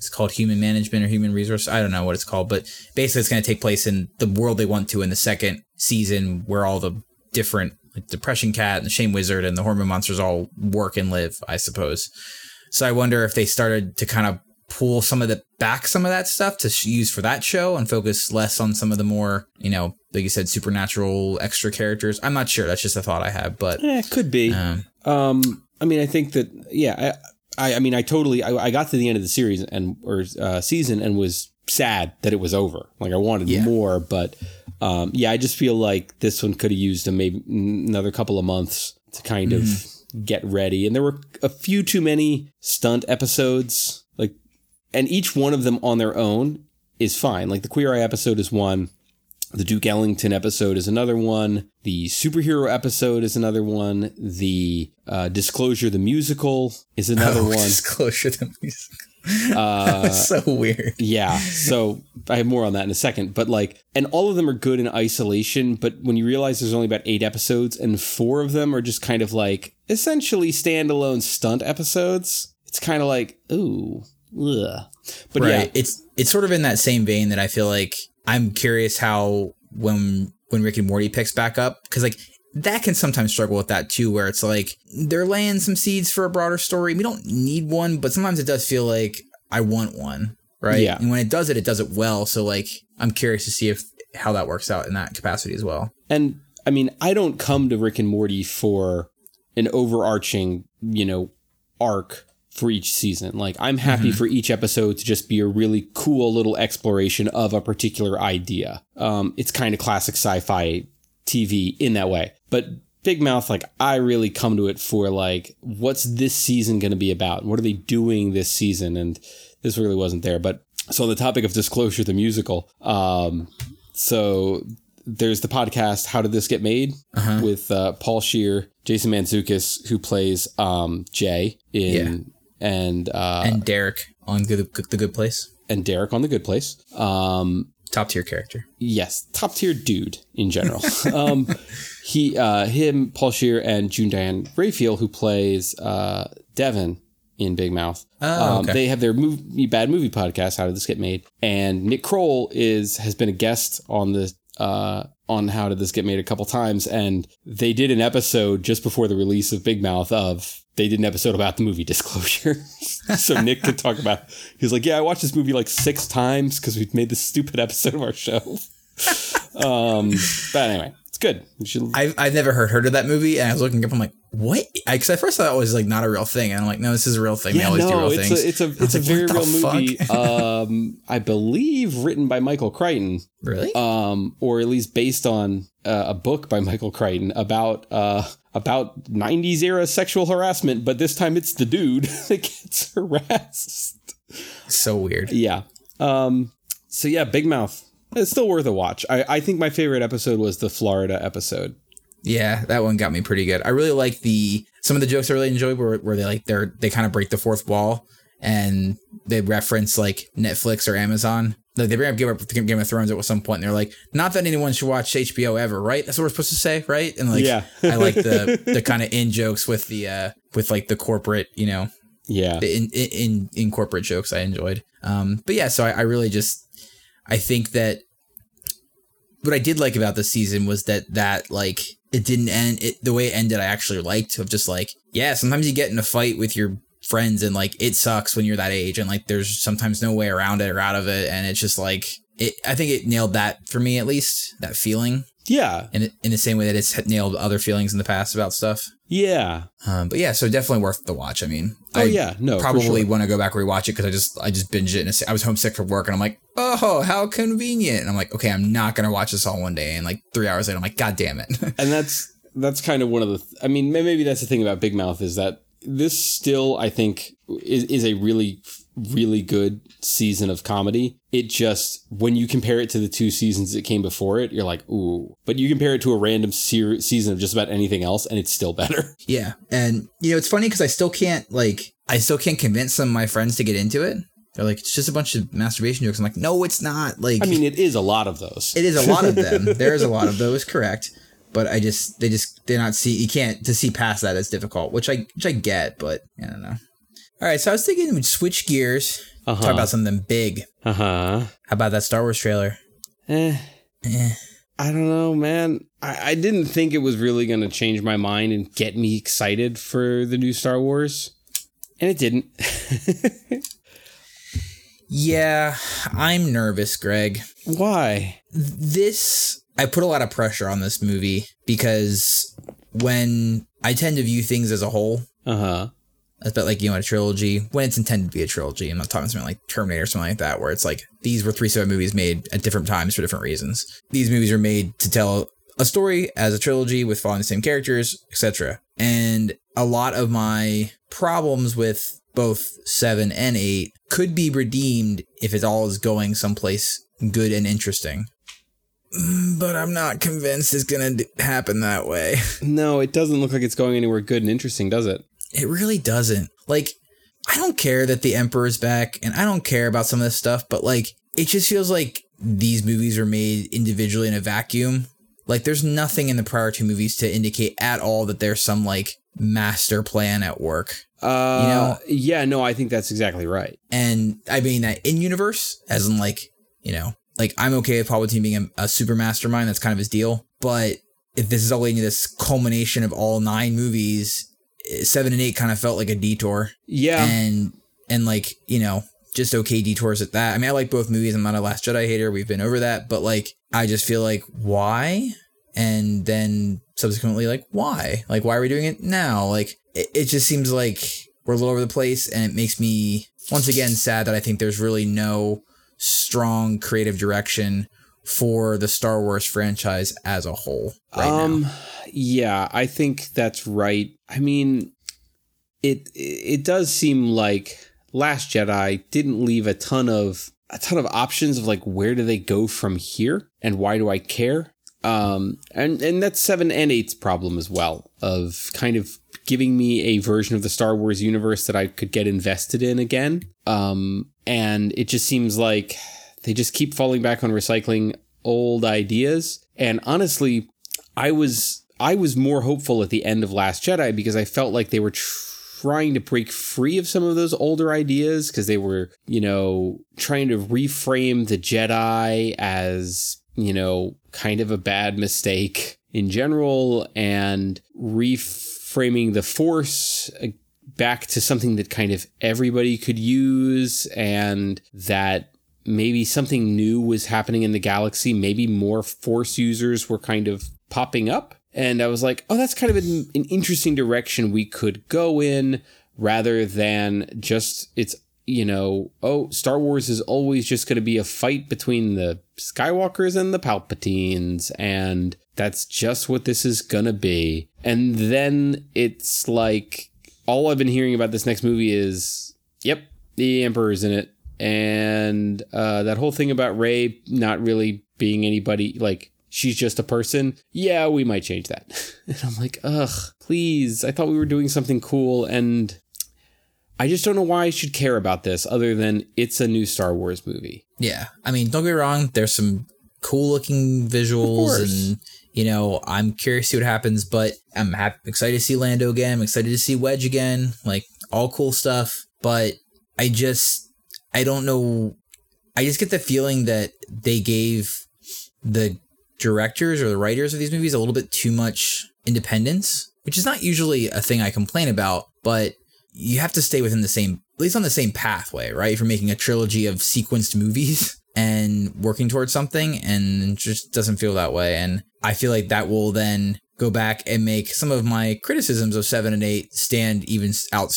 It's called Human Management or Human Resource. I don't know what it's called, but basically it's going to take place in the world they want to in the second season, where all the different like Depression Cat and the Shame Wizard and the Hormone Monsters all work and live. I suppose. So I wonder if they started to kind of pull some of the back some of that stuff to use for that show and focus less on some of the more you know like you said supernatural extra characters i'm not sure that's just a thought i have but yeah it could be um, um i mean i think that yeah i i, I mean i totally I, I, got to the end of the series and or uh, season and was sad that it was over like i wanted yeah. more but um yeah i just feel like this one could have used a maybe another couple of months to kind mm-hmm. of get ready and there were a few too many stunt episodes like and each one of them on their own is fine. Like the Queer Eye episode is one. The Duke Ellington episode is another one. The superhero episode is another one. The uh, Disclosure the musical is another [LAUGHS] oh, one. Disclosure the musical. Uh, [LAUGHS] so weird. Yeah. So I have more on that in a second. But like, and all of them are good in isolation. But when you realize there's only about eight episodes and four of them are just kind of like essentially standalone stunt episodes, it's kind of like, ooh, Ugh. But right. yeah, it's it's sort of in that same vein that I feel like I'm curious how when when Rick and Morty picks back up because like that can sometimes struggle with that too, where it's like they're laying some seeds for a broader story. We don't need one, but sometimes it does feel like I want one, right? Yeah. And when it does it, it does it well. So like I'm curious to see if how that works out in that capacity as well. And I mean, I don't come to Rick and Morty for an overarching, you know, arc for each season. Like I'm happy mm-hmm. for each episode to just be a really cool little exploration of a particular idea. Um, it's kind of classic sci-fi TV in that way. But Big Mouth, like I really come to it for like, what's this season going to be about? What are they doing this season? And this really wasn't there. But so on the topic of disclosure, the musical. Um, so there's the podcast "How Did This Get Made" uh-huh. with uh, Paul Scheer Jason Mantzoukas, who plays um, Jay in and uh, and Derek on good, the Good Place, and Derek on the Good Place. Um, top tier character. Yes, top tier dude in general. [LAUGHS] um, he, uh, him, Paul Scheer, and June Diane Raphael, who plays uh, Devon in Big Mouth. Oh, um, They have their movie, bad movie podcast. How did this get made? And Nick Kroll is has been a guest on the uh, on How Did This Get Made a couple times, and they did an episode just before the release of Big Mouth of they did an episode about the movie Disclosure. [LAUGHS] so Nick could talk about he was like, Yeah, I watched this movie like six times because we've made this stupid episode of our show. [LAUGHS] um, but anyway, it's good. Should... I've, I've never heard heard of that movie, and I was looking up. I'm like, what? Because at first I thought it was like not a real thing, and I'm like, no, this is a real thing. they Yeah, always do no, real it's things. a it's a it's a like, very real movie. [LAUGHS] um, I believe written by Michael Crichton, really? um, or at least based on uh, a book by Michael Crichton about uh about '90s era sexual harassment, but this time it's the dude [LAUGHS] that gets harassed. so weird. Yeah. Um. So yeah, Big Mouth. It's still worth a watch. I, I think my favorite episode was the Florida episode. Yeah, that one got me pretty good. I really like the some of the jokes I really enjoyed were where they like they're they kind of break the fourth wall and they reference like Netflix or Amazon. Like they bring up Game of, Game of Thrones at some point, and they're like, "Not that anyone should watch HBO ever, right? That's what we're supposed to say, right?" And like, Yeah. I like the [LAUGHS] the kind of in jokes with the uh with like the corporate, you know, Yeah. the in in in, in corporate jokes I enjoyed. Um, but yeah, so I, I really just I think that what I did like about this season was that that like it didn't end it the way it ended. I actually liked of just like yeah, sometimes you get in a fight with your friends and like it sucks when you're that age and like there's sometimes no way around it or out of it and it's just like it. I think it nailed that for me at least that feeling Yeah. in in the same way that it's nailed other feelings in the past about stuff. Yeah. Um, but yeah, so definitely worth the watch. I mean, Oh I yeah. No. probably sure. want to go back rewatch it because I just I just binged it and I was homesick for work and I'm like, oh, how convenient. And I'm like, okay, I'm not gonna watch this all one day. And like three hours later, I'm like, god damn it. [LAUGHS] and that's that's kind of one of the th- i mean maybe that's the thing about big mouth is that this still i think is, is a really really good season of comedy it just when you compare it to the two seasons that came before it you're like ooh but you compare it to a random ser- season of just about anything else and it's still better [LAUGHS] yeah, and you know it's funny because I still can't like I still can't convince some of my friends to get into it. They're like, it's just a bunch of masturbation jokes. I'm like, no, it's not. Like, i mean it is a lot of those it is a lot of them. [LAUGHS] there is a lot of those, correct? But I just they just they're not see you can't to see past that is difficult, which I which I get, but I don't know. All right, so I was thinking we'd switch gears, uh-huh talk about something big. uh-huh How about that Star Wars trailer? eh. Eh. I don't know, man. I, I didn't think it was really going to change my mind and get me excited for the new Star Wars. And it didn't. [LAUGHS] Yeah, I'm nervous, Greg. Why? This I put a lot of pressure on this movie because when I tend to view things as a whole, Uh huh. about like you know a trilogy when it's intended to be a trilogy. I'm not talking something like Terminator or something like that, where it's like these were three separate movies made at different times for different reasons. These movies are made to tell a story as a trilogy with following the same characters, etc. And a lot of my problems with both seven and eight could be redeemed if it all is going someplace good and interesting. Mm, But I'm not convinced it's gonna d- happen that way. [LAUGHS] No, it doesn't look like it's going anywhere good and interesting, does it? It really doesn't. Like, I don't care that the Emperor's back, and I don't care about some of this stuff, but like, it just feels like these movies were made individually in a vacuum. Like, there's nothing in the prior two movies to indicate at all that there's some like master plan at work. Uh, You know- yeah, no, I think that's exactly right. And I mean that in universe, as in like, you know, like I'm okay with Palpatine being a, a super mastermind. That's kind of his deal. But if this is all leading to this culmination of all nine movies, eh, seven and eight kind of felt like a detour. Yeah. and and like you know just okay detours at that i mean i like both movies i'm not a last jedi hater we've been over that but like i just feel like why and then subsequently like why like why are we doing it now like it, it just seems like we're a little over the place and it makes me once again sad that i think there's really no strong creative direction for the star wars franchise as a whole right um, now yeah, I think that's right. I mean, it it does seem like Last Jedi didn't leave a ton of a ton of options of like where do they go from here and why do I care? Um, and and that's seven and eight's problem as well of kind of giving me a version of the Star Wars universe that I could get invested in again. Um, and it just seems like they just keep falling back on recycling old ideas. And honestly, I was I was more hopeful at the end of Last Jedi because I felt like they were trying to break free of some of those older ideas because they were, you know, trying to reframe the Jedi as, you know, kind of a bad mistake in general and reframing the Force back to something that kind of everybody could use and that maybe something new was happening in the galaxy. Maybe more Force users were kind of popping up. and I was like, oh, that's kind of an, an interesting direction we could go in rather than just it's you know, oh, Star Wars is always just going to be a fight between the Skywalkers and the Palpatines, and that's just what this is going to be. And then it's like, all I've been hearing about this next movie is, yep, the Emperor's in it. And uh, that whole thing about Rey not really being anybody, like, she's just a person. Yeah, we might change that. [LAUGHS] And I'm like, ugh, please. I thought we were doing something cool. And I just don't know why I should care about this other than it's a new Star Wars movie. Yeah. I mean, don't get me wrong, there's some cool looking visuals and you know, I'm curious to see what happens, but I'm happy, excited to see Lando again. I'm excited to see Wedge again. Like all cool stuff, but I just I don't know I just get the feeling that they gave the directors or the writers of these movies a little bit too much independence, which is not usually a thing I complain about, but you have to stay within the same, at least on the same pathway, right? If you're making a trilogy of sequenced movies [LAUGHS] and working towards something, and just doesn't feel that way. And I feel like that will then go back and make some of my criticisms of seven and eight stand even out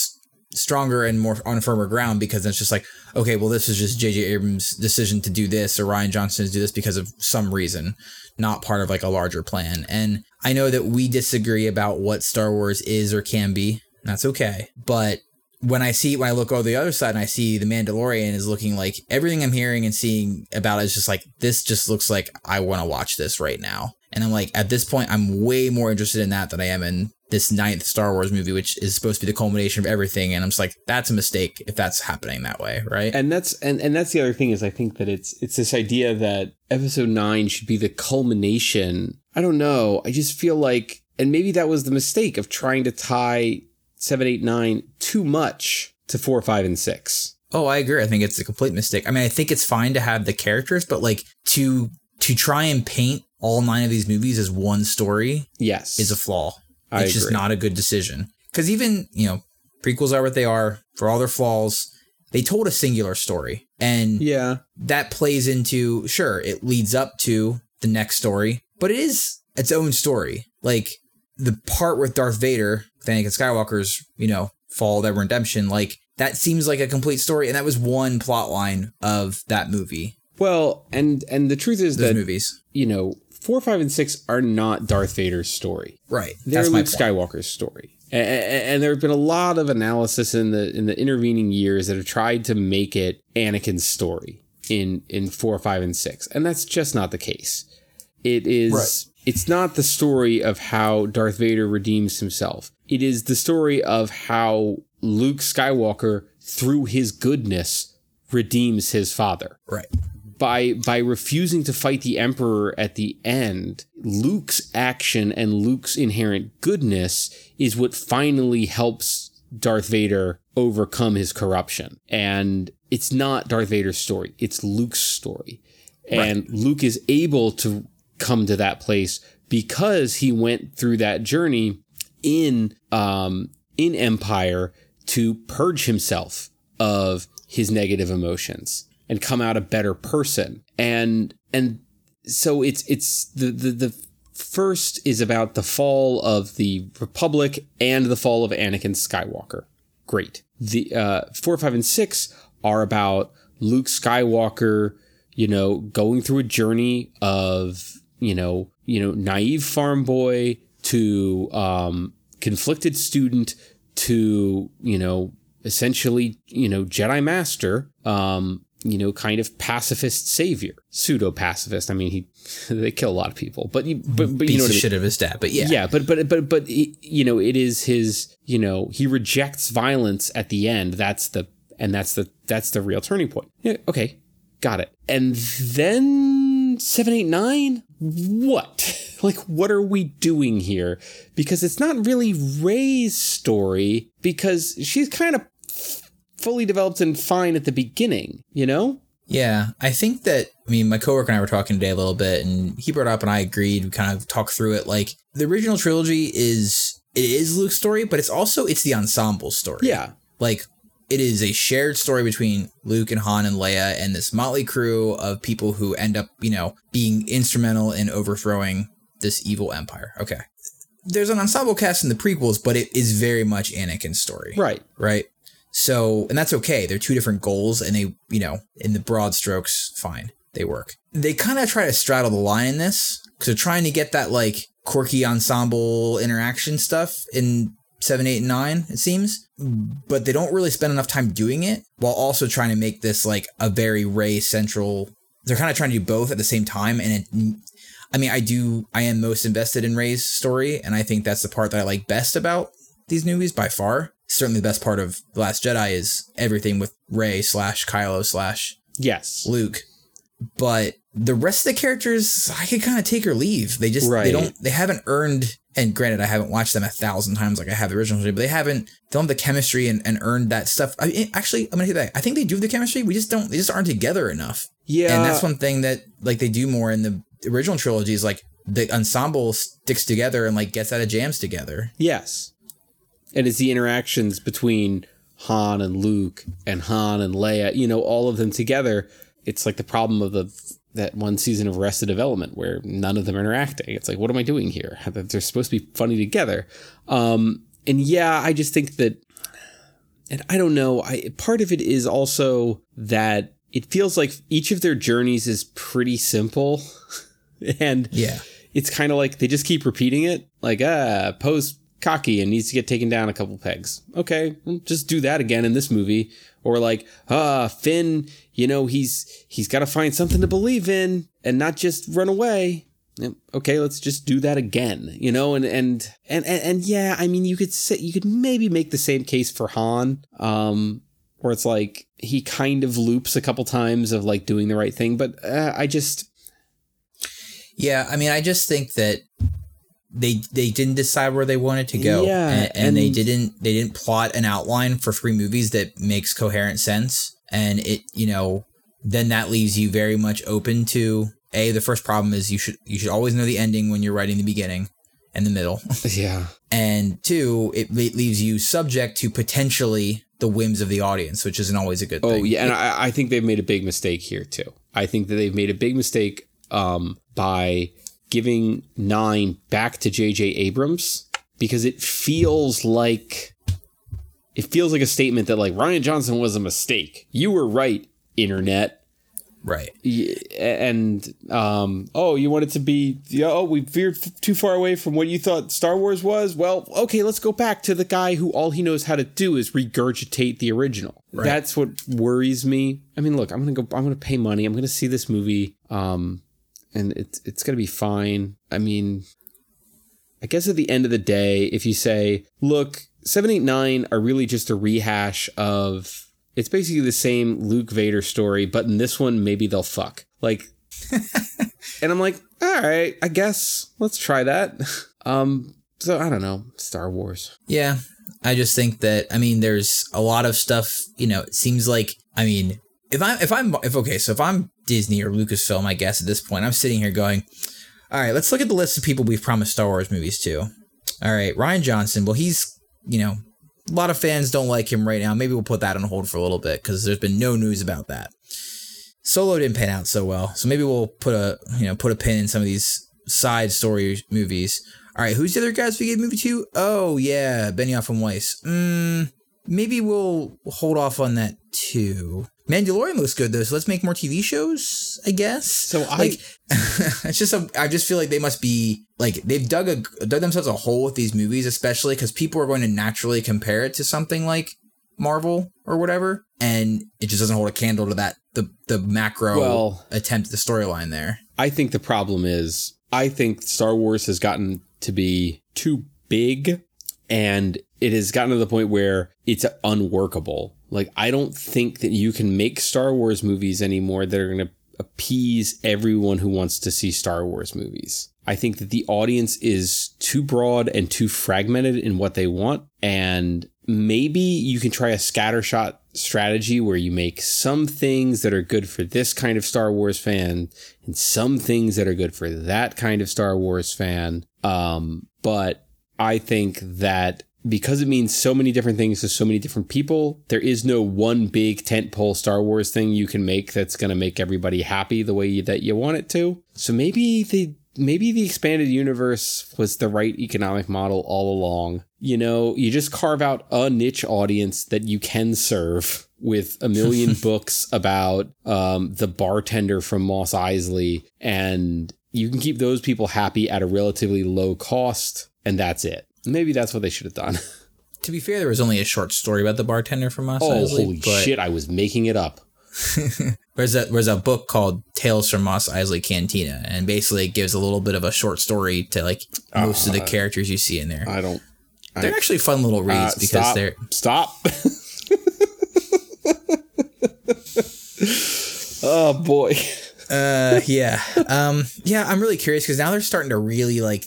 stronger and more on firmer ground because it's just like, okay, well, this is just J.J. Abrams' decision to do this or Rian Johnson's do this because of some reason, not part of like a larger plan. And I know that we disagree about what Star Wars is or can be. That's okay. But when I see when I look over the other side and I see the Mandalorian is looking like everything I'm hearing and seeing about it is just like this just looks like I want to watch this right now. And I'm like at this point I'm way more interested in that than I am in this ninth Star Wars movie, which is supposed to be the culmination of everything. And I'm just like, that's a mistake if that's happening that way, right? And that's and, and that's the other thing is I think that it's it's this idea that episode nine should be the culmination. I don't know. I just feel like and maybe that was the mistake of trying to tie seven, eight, nine too much to four, five, and six. Oh, I agree. I think it's a complete mistake. I mean, I think it's fine to have the characters, but like to to try and paint all nine of these movies as one story, yes, is a flaw. I It's just not a good decision. Because even you know, prequels are what they are for all their flaws. They told a singular story, and Yeah. that plays into sure it leads up to the next story, but it is its own story. Like the part with Darth Vader, Anakin Skywalker's, you know, fall, that redemption, like that seems like a complete story, and that was one plot line of that movie. Well, and and the truth is Those that movies, you know four, five, and six are not Darth Vader's story. right? They're Luke. Skywalker's story. And, and there have been a lot of analysis in the in the intervening years that have tried to make it Anakin's story in in four, five, and six, and that's just not the case. It is. Right. It's not the story of how Darth Vader redeems himself. It is the story of how Luke Skywalker, through his goodness, redeems his father Right. by by refusing to fight the emperor at the end luke's action and luke's inherent goodness is what finally helps darth vader overcome his corruption and it's not darth vader's story it's luke's story and luke is able to come to that place because he went through that journey in um in empire to purge himself of his negative emotions and come out a better person. And and so it's it's the the, the first is about the fall of the republic and the fall of anakin skywalker. Great. The uh four five and six are about luke skywalker you know going through a journey of you know you know naive farm boy to um conflicted student to you know essentially you know jedi master um you know kind of pacifist savior pseudo pacifist i mean he [LAUGHS] they kill a lot of people but you but, but you know the what I mean? shit of his dad, but yeah, yeah but but but but you know it is his you know he rejects violence at the end. That's the and that's the that's the real turning point. Yeah, okay got it. And then 789 what [LAUGHS] like what are we doing here because it's not really Rey's story because she's kind of fully developed and fine at the beginning you know Yeah, I think that I mean my coworker and I were talking today a little bit, and he brought up and I agreed. We kind of talked through it. Like the original trilogy is it is Luke's story, but it's also it's the ensemble story. yeah like it is a shared story between Luke and Han and Leia and this motley crew of people who end up you know being instrumental in overthrowing this evil empire. Okay, there's an ensemble cast in the prequels, but it is very much Anakin's story. Right. Right. So, and that's okay. They're two different goals, and they, you know, in the broad strokes, fine. They work. They kind of try to straddle the line in this because they're trying to get that like quirky ensemble interaction stuff in seven, eight, and nine, it seems. Hmm. But they don't really spend enough time doing it while also trying to make this like a very Rey central. They're kind of trying to do both at the same time. And it, I mean, I do, I am most invested in Rey's story. And I think that's the part that I like best about these movies by far. Certainly the best part of The Last Jedi is everything with Rey slash Kylo slash Yes. Luke. But the rest of the characters, I could kind of take or leave. They just they don't they haven't earned. And granted, I haven't watched them a thousand times like I have the original, but they haven't filmed the chemistry and, and earned that stuff. I mean, actually, I'm gonna say that I think they do the chemistry. We just don't. They just aren't together enough. Yeah. and that's one thing that like they do more in the original trilogy is like the ensemble sticks together and like gets out of jams together. Yes. And it's the interactions between Han and Luke and Han and Leia, you know, all of them together. It's like the problem of the that one season of Arrested Development where none of them are interacting. It's like, what am I doing here? They're supposed to be funny together. Um, and yeah, I just think that, and I don't know, I part of it is also that it feels like each of their journeys is pretty simple. [LAUGHS] and Yeah, it's kind of like they just keep repeating it. Like, ah, Poe's cocky and needs to get taken down a couple pegs. Okay, well, just do that again in this movie. Or like, ah, Finn, you know, he's he's got to find something to believe in and not just run away. Okay, let's just do that again. You know, and and and and, and yeah, I mean, you could say you could maybe make the same case for Han. Um, where it's like he kind of loops a couple times of like doing the right thing, but uh, I just yeah. I mean, I just think that they they didn't decide where they wanted to go, Yeah, and, and they didn't they didn't plot an outline for three movies that makes coherent sense, and it you know then that leaves you very much open to a the first problem is you should you should always know the ending when you're writing the beginning and the middle. [LAUGHS] yeah. and two, it le- leaves you subject to potentially the whims of the audience, which isn't always a good thing. Oh thing. yeah, and I, I think they've made a big mistake here too. I think that they've made a big mistake um, by giving nine back to J.J. Abrams because it feels like it feels like a statement that like Rian Johnson was a mistake. You were right, internet. Right. And um, oh, you wanted to be oh, we veered too far away from what you thought Star Wars was. Well, okay, let's go back to the guy who all he knows how to do is regurgitate the original. That's what worries me. I mean, look, I'm gonna go. I'm gonna pay money. I'm gonna see this movie. Um, and it's it's gonna be fine. I mean, I guess at the end of the day, if you say, look, seven, eight, nine are really just a rehash of it's basically the same Luke Vader story, but in this one, maybe they'll fuck. Like [LAUGHS] and I'm like, all right, I guess let's try that. [LAUGHS] Um, so I don't know, Star Wars. Yeah. I just think that I mean there's a lot of stuff, you know, it seems like I mean, if I'm if I'm if okay, so if I'm Disney or Lucasfilm, I guess at this point, I'm sitting here going, All right, let's look at the list of people we've promised Star Wars movies to. All right, Rian Johnson, well he's you know, a lot of fans don't like him right now. Maybe we'll put that on hold for a little bit because there's been no news about that. Solo didn't pan out so well, so maybe we'll put a you know put a pin in some of these side story movies. All right, who's the other guys we gave movie to? Oh yeah, Benioff and Weiss. Mm, maybe we'll hold off on that too. Mandalorian looks good though, so let's make more TV shows. I guess. So I- like, [LAUGHS] it's just a, I just feel like they must be like they've dug a dug themselves a hole with these movies, especially because people are going to naturally compare it to something like Marvel or whatever, and it just doesn't hold a candle to that the the macro Well- attempt at the storyline there. I think the problem is I think Star Wars has gotten to be too big and it has gotten to the point where it's unworkable. Like I don't think that you can make Star Wars movies anymore that are going to appease everyone who wants to see Star Wars movies. I think that the audience is too broad and too fragmented in what they want and maybe you can try a scattershot strategy where you make some things that are good for this kind of Star Wars fan and some things that are good for that kind of Star Wars fan. Um, but I think that because it means so many different things to so many different people, there is no one big tentpole Star Wars thing you can make that's going to make everybody happy the way you, that you want it to. So maybe the maybe the expanded universe was the right economic model all along. You know, you just carve out a niche audience that you can serve with a million [LAUGHS] books about um, the bartender from Mos Eisley, and you can keep those people happy at a relatively low cost, and that's it. Maybe that's what they should have done. [LAUGHS] To be fair, there was only a short story about the bartender from Mos oh, Eisley. holy but shit! I was making it up. [LAUGHS] There's a there's a book called Tales from Mos Eisley Cantina, and basically it gives a little bit of a short story to like most of the characters you see in there. I don't. They're actually fun little reads Uh, because stop. they're Stop. [LAUGHS] oh boy. uh yeah um yeah i'm really curious because now they're starting to really like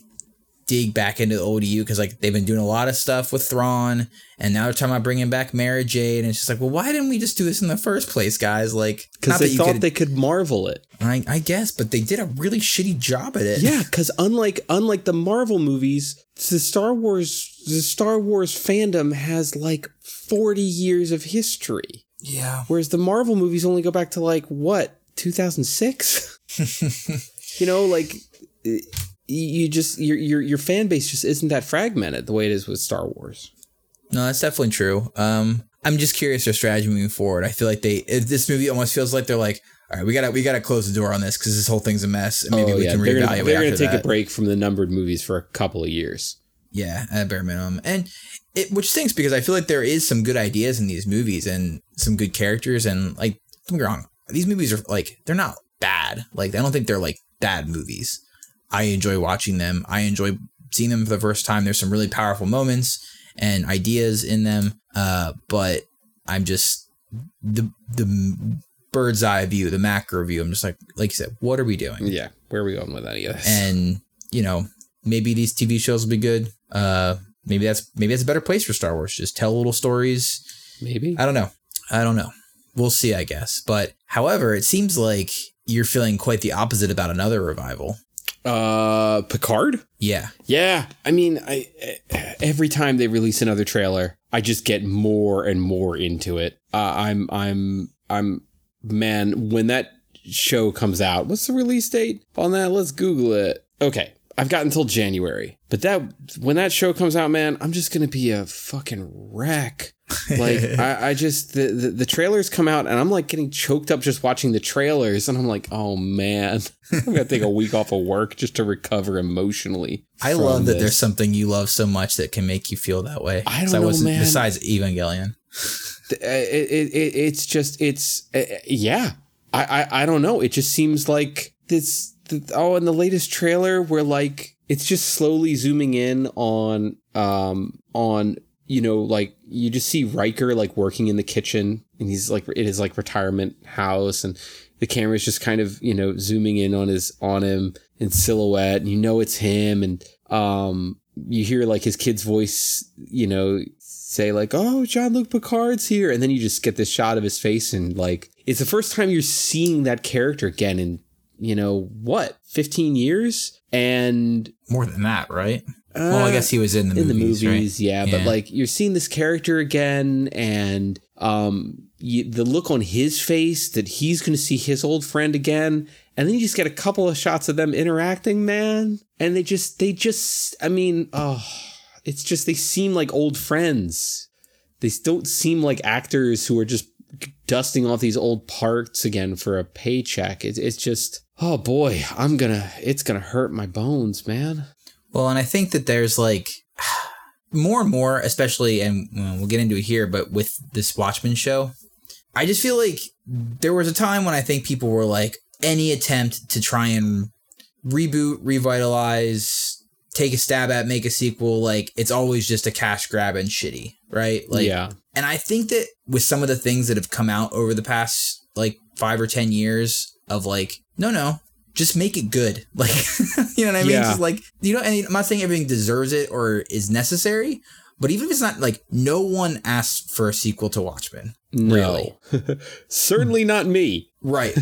dig back into the odu because like they've been doing a lot of stuff with Thrawn, and now they're talking about bringing back Mara Jade, and it's just like, well, why didn't we just do this in the first place, guys? Like, Because they thought could- they could marvel it. I, I guess, but they did a really shitty job at it. Yeah, [LAUGHS] because unlike unlike the Marvel movies, the Star Wars the Star Wars fandom has like forty years of history, yeah. whereas the Marvel movies only go back to like what two thousand six. [LAUGHS] you know, like y- you just your your your fan base just isn't that fragmented the way it is with Star Wars. No, that's definitely true. Um, I'm just curious their strategy moving forward. I feel like they this movie almost feels like they're like, all right, we gotta we gotta close the door on this because this whole thing's a mess, and maybe we can Oh, they're reevaluate gonna, they're gonna take that. a break from the numbered movies for a couple of years. Yeah, at bare minimum, and it which stinks because I feel like there is some good ideas in these movies and some good characters, and like don't get me wrong, these movies are like they're not bad. Like I don't think they're like bad movies. I enjoy watching them. I enjoy seeing them for the first time. There's some really powerful moments and ideas in them. Uh, but I'm just the the bird's eye view, the macro view. I'm just like like you said, what are we doing? Yeah, where are we going with any of this? and you know maybe these tv shows will be good uh maybe that's maybe that's a better place for star wars just tell little stories Maybe i don't know i don't know we'll see i guess but however it seems like you're feeling quite the opposite about another revival uh, Picard. yeah Yeah, I mean, I every time they release another trailer, I just get more and more into it. Uh, I'm I'm I'm man, when that show comes out, what's the release date on that? Let's Google it. Okay, I've got until January, but that when that show comes out, man, I'm just gonna be a fucking wreck. Like [LAUGHS] I, I just the, the the trailers come out and I'm like getting choked up just watching the trailers, and I'm like, oh man, [LAUGHS] I'm gonna take a week off of work just to recover emotionally. i love that this. there's something you love so much that can make you feel that way I don't know, wasn't- man. besides evangelion it, it, it it's just it's uh, yeah I, I i don't know it just seems like this th- oh in the latest trailer where like it's just slowly zooming in on um on you know like you just see Riker like working in the kitchen and he's like in his like retirement house and the camera's just kind of you know zooming in on his on him in silhouette and you know it's him and um you hear like his kid's voice you know say like oh Jean-Luc Picard's here. And then you just get this shot of his face and like it's the first time you're seeing that character again in you know what 15 years and more than that right well i uh, guess he was in the in movies, the right? movies, yeah, But like you're seeing this character again, and um, you, the look on his face that he's going to see his old friend again, and then you just get a couple of shots of them interacting, man, and they just, they just, I mean, oh, it's just they seem like old friends. They don't seem like actors who are just dusting off these old parts again for a paycheck. It's, it's just, oh boy, I'm gonna, it's gonna hurt my bones, man. Well, and I think that there's like more and more, especially, and well, get into it here, but with this Watchmen show, I just feel like there was a time when I think people were like, any attempt to try and reboot, revitalize, take a stab at, make a sequel, like it's always just a cash grab and shitty, right? Like, yeah. and I think that with some of the things that have come out over the past like five or ten years of like, no, no, just make it good. [LAUGHS] Like, you know what I mean? Yeah. Just like, you know, and I'm not saying everything deserves it or is necessary, but even if it's not like, no one asked for a sequel to Watchmen. No, [LAUGHS] certainly not me. Right.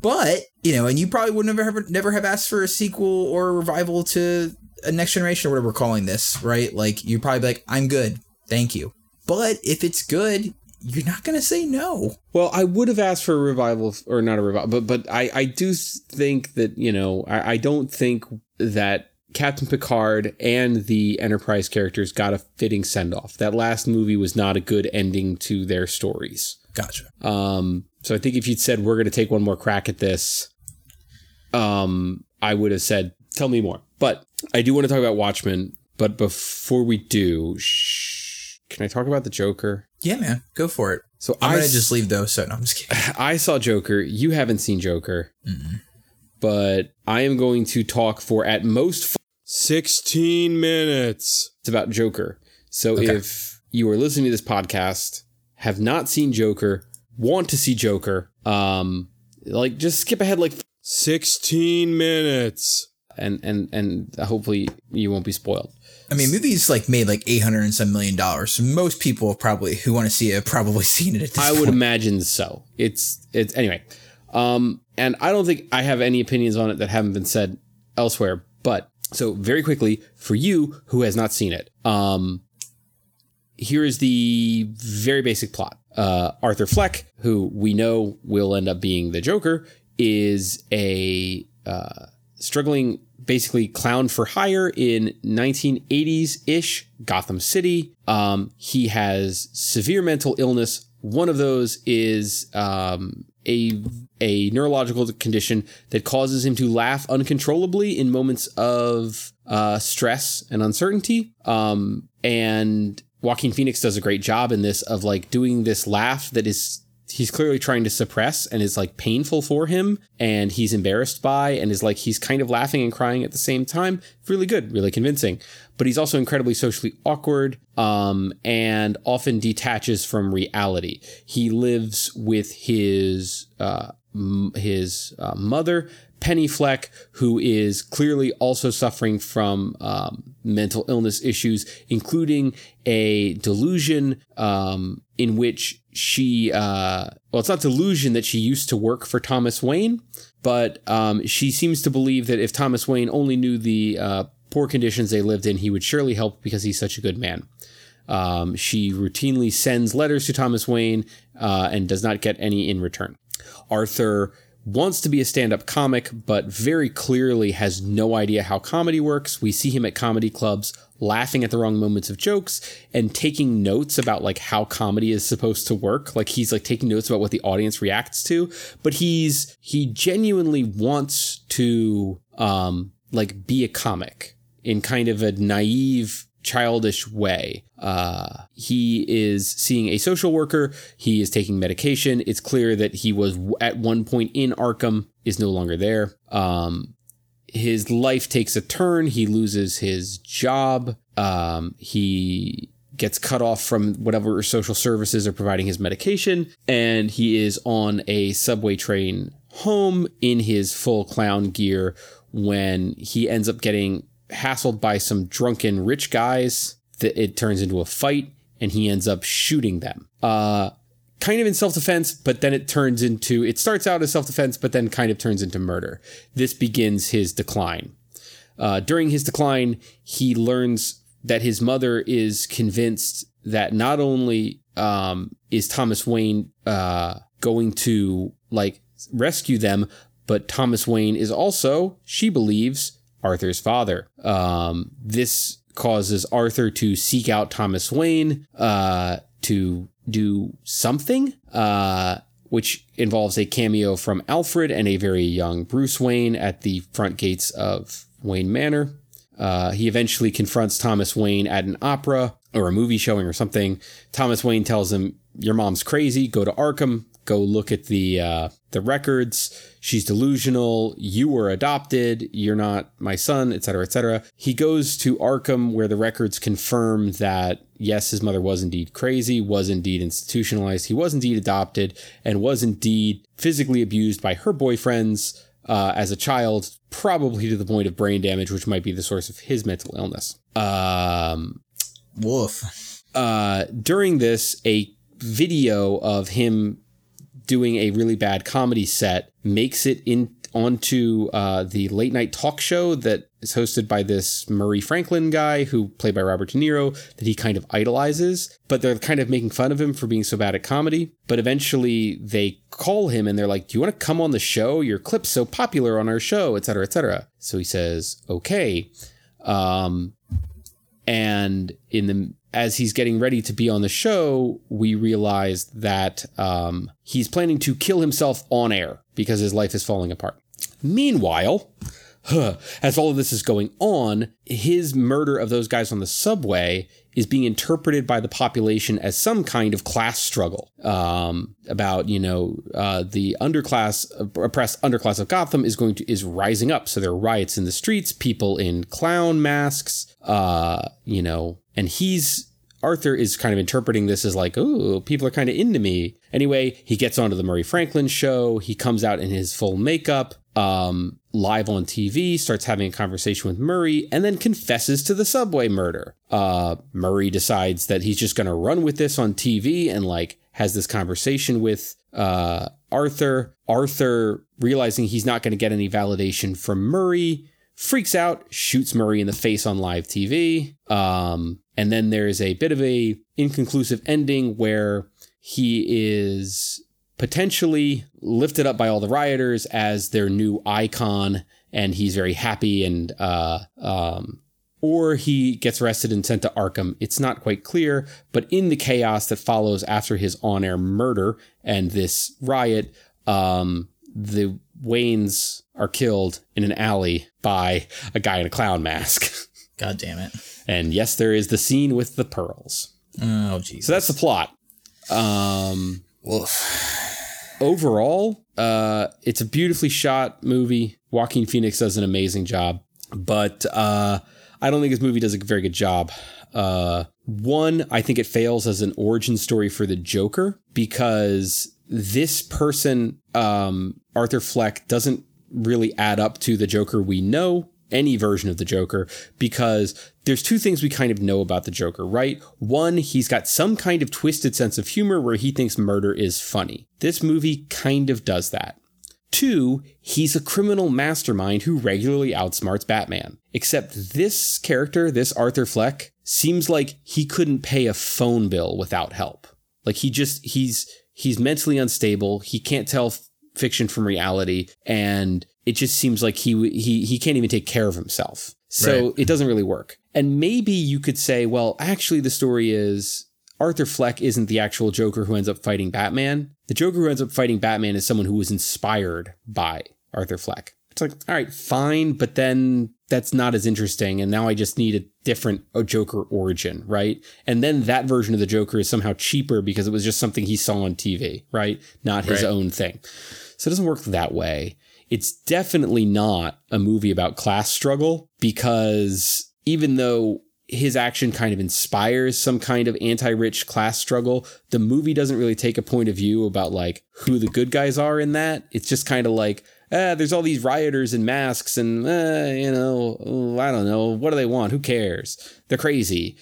but, you know, and you probably would never have, never have asked for a sequel or a revival to a next generation or whatever we're calling this, right? Like, you probably be like, I'm good. Thank you. But if it's good, you're not gonna say no. Well, I would have asked for a revival, or not a revival, but but I I do think that you know I, I don't think that Captain Picard and the Enterprise characters got a fitting send off. That last movie was not a good ending to their stories. Gotcha. Um, so I think if you'd said we're going to take one more crack at this, um, I would have said tell me more. But I do want to talk about Watchmen. But before we do, shh, can I talk about the Joker? Yeah, man, go for it. So I'm I gonna s- just leave those. So no, I'm just kidding. [SIGHS] I saw Joker. You haven't seen Joker. But I am going to talk for at most f- 16 minutes. It's about Joker. So Okay. if you are listening to this podcast, have not seen Joker, want to see Joker, um, like just skip ahead like 16 minutes. And and and hopefully you won't be spoiled. I mean, movies like made like 800 and some million dollars. So most people probably who want to see it have probably [LAUGHS] seen it at this I would point. imagine so. It's it's anyway. Um, and I don't think I have any opinions on it that haven't been said elsewhere. But so very quickly for you who has not seen it, um, here is the very basic plot. Uh, Arthur Fleck, who we know will end up being the Joker, is a uh, struggling, basically clown for hire in 1980s ish Gotham City. Um, he has severe mental illness. One of those is um, a a neurological condition that causes him to laugh uncontrollably in moments of uh, stress and uncertainty. Um, and Joaquin Phoenix does a great job in this of like doing this laugh that is he's clearly trying to suppress and is like painful for him and he's embarrassed by and is like he's kind of laughing and crying at the same time. Really good really convincing. But he's also incredibly socially awkward um, and often detaches from reality. He lives with his uh, m- his uh, mother Penny Fleck, who is clearly also suffering from um, mental illness issues, including a delusion um, in which she, uh, well, it's not delusion that she used to work for Thomas Wayne, but um, she seems to believe that if Thomas Wayne only knew the uh, poor conditions they lived in, he would surely help because he's such a good man. Um, she routinely sends letters to Thomas Wayne uh, and does not get any in return. Arthur wants to be a stand up comic, but very clearly has no idea how comedy works. We see him at comedy clubs laughing at the wrong moments of jokes and taking notes about like how comedy is supposed to work like he's like taking notes about what the audience reacts to but he's he genuinely wants to um like be a comic in kind of a naive childish way. Uh, he is seeing a social worker. He is taking medication. It's clear that he was at one point in Arkham, is no longer there. Um, his life takes a turn. He loses his job. Um, he gets cut off from whatever social services are providing his medication, and he is on a subway train home in his full clown gear when he ends up getting hassled by some drunken rich guys it turns into a fight and he ends up shooting them uh kind of in self-defense but then it turns into it starts out as self-defense but then kind of turns into murder this begins his decline uh, during his decline he learns that his mother is convinced that not only um, is thomas wayne uh, going to like rescue them but thomas wayne is also she believes Arthur's father. Um, this causes Arthur to seek out Thomas Wayne uh, to do something, uh, which involves a cameo from Alfred and a very young Bruce Wayne at the front gates of Wayne Manor. Uh, he eventually confronts Thomas Wayne at an opera or a movie showing or something. Thomas Wayne tells him, "Your mom's crazy. Go to Arkham. Go look at the uh, the records. She's delusional. You were adopted. You're not my son, etc., etc." He goes to Arkham, where the records confirm that yes, his mother was indeed crazy, was indeed institutionalized. He was indeed adopted, and was indeed physically abused by her boyfriends uh, as a child, probably to the point of brain damage, which might be the source of his mental illness. Um, Woof. uh, during this, a video of him doing a really bad comedy set makes it in onto uh, the late night talk show that is hosted by this Murray Franklin guy who played by Robert De Niro that he kind of idolizes, but they're kind of making fun of him for being so bad at comedy. But eventually they call him and they're like, "Do you want to come on the show? Your clip's so popular on our show, etc., etc." So he says, "Okay." Um, and in the as he's getting ready to be on the show, we realize that um, he's planning to kill himself on air because his life is falling apart. Meanwhile, as all of this is going on, his murder of those guys on the subway is being interpreted by the population as some kind of class struggle um, about you know uh, the underclass oppressed underclass of Gotham is going to is rising up. So there are riots in the streets, people in clown masks, uh, you know, and he's Arthur is kind of interpreting this as like, oh, people are kind of into me. Anyway, he gets onto the Murray Franklin show. He comes out in his full makeup, um, live on TV, starts having a conversation with Murray, and then confesses to the subway murder. Uh, Murray decides that he's just going to run with this on TV and like has this conversation with uh, Arthur. Arthur, realizing he's not going to get any validation from Murray, freaks out, shoots Murray in the face on live TV. Um, and then there's a bit of a inconclusive ending where he is potentially lifted up by all the rioters as their new icon, and he's very happy and uh, um, or he gets arrested and sent to Arkham. It's not quite clear, but in the chaos that follows after his on-air murder and this riot, um, the Waynes are killed in an alley by a guy in a clown mask. [LAUGHS] God damn it. And yes, there is the scene with the pearls. Oh, Jesus. So that's the plot. Um, overall, uh, it's a beautifully shot movie. Joaquin Phoenix does an amazing job, but uh, I don't think this movie does a very good job. Uh, one, I think it fails as an origin story for the Joker because this person, um, Arthur Fleck, doesn't really add up to the Joker we know any version of the Joker because there's two things we kind of know about the Joker, right? One, he's got some kind of twisted sense of humor where he thinks murder is funny. This movie kind of does that. Two, he's a criminal mastermind who regularly outsmarts Batman. Except this character, this Arthur Fleck, seems like he couldn't pay a phone bill without help. Like he just he's he's mentally unstable. He can't tell fiction from reality and it just seems like he he he can't even take care of himself. So right. it doesn't really work. And maybe you could say, well, actually the story is Arthur Fleck isn't the actual Joker who ends up fighting Batman. The Joker who ends up fighting Batman is someone who was inspired by Arthur Fleck. It's like, all right, fine, but then that's not as interesting. And now I just need a different Joker origin, right? And then that version of the Joker is somehow cheaper because it was just something he saw on TV, right? Not his right. own thing. So it doesn't work that way. It's definitely not a movie about class struggle because even though his action kind of inspires some kind of anti-rich class struggle. The movie doesn't really take a point of view about like who the good guys are in that. It's just kind of like, ah, there's all these rioters in masks and, uh, you know, I don't know. What do they want? Who cares? They're crazy.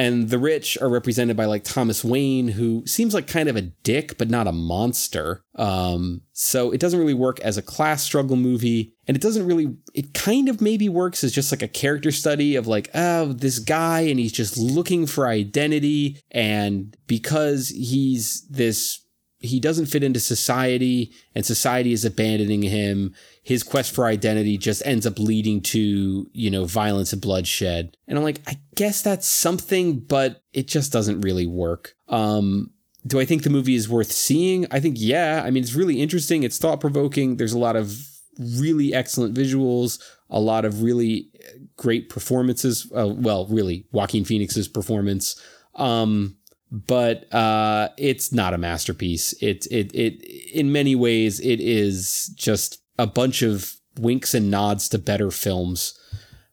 And the rich are represented by like Thomas Wayne, who seems like kind of a dick, but not a monster. Um, so it doesn't really work as a class struggle movie. And it doesn't really, it kind of maybe works as just like a character study of like, oh, this guy, and he's just looking for identity. And because he's this he doesn't fit into society and society is abandoning him. His quest for identity just ends up leading to you know violence and bloodshed. And i'm like i guess that's something but it just doesn't really work. Um do i think the movie is worth seeing? I think yeah. I mean it's really interesting. It's thought-provoking. There's a lot of really excellent visuals a lot of really great performances uh, well really joaquin phoenix's performance. Um but uh, it's not a masterpiece. It it it in many ways it is just a bunch of winks and nods to better films,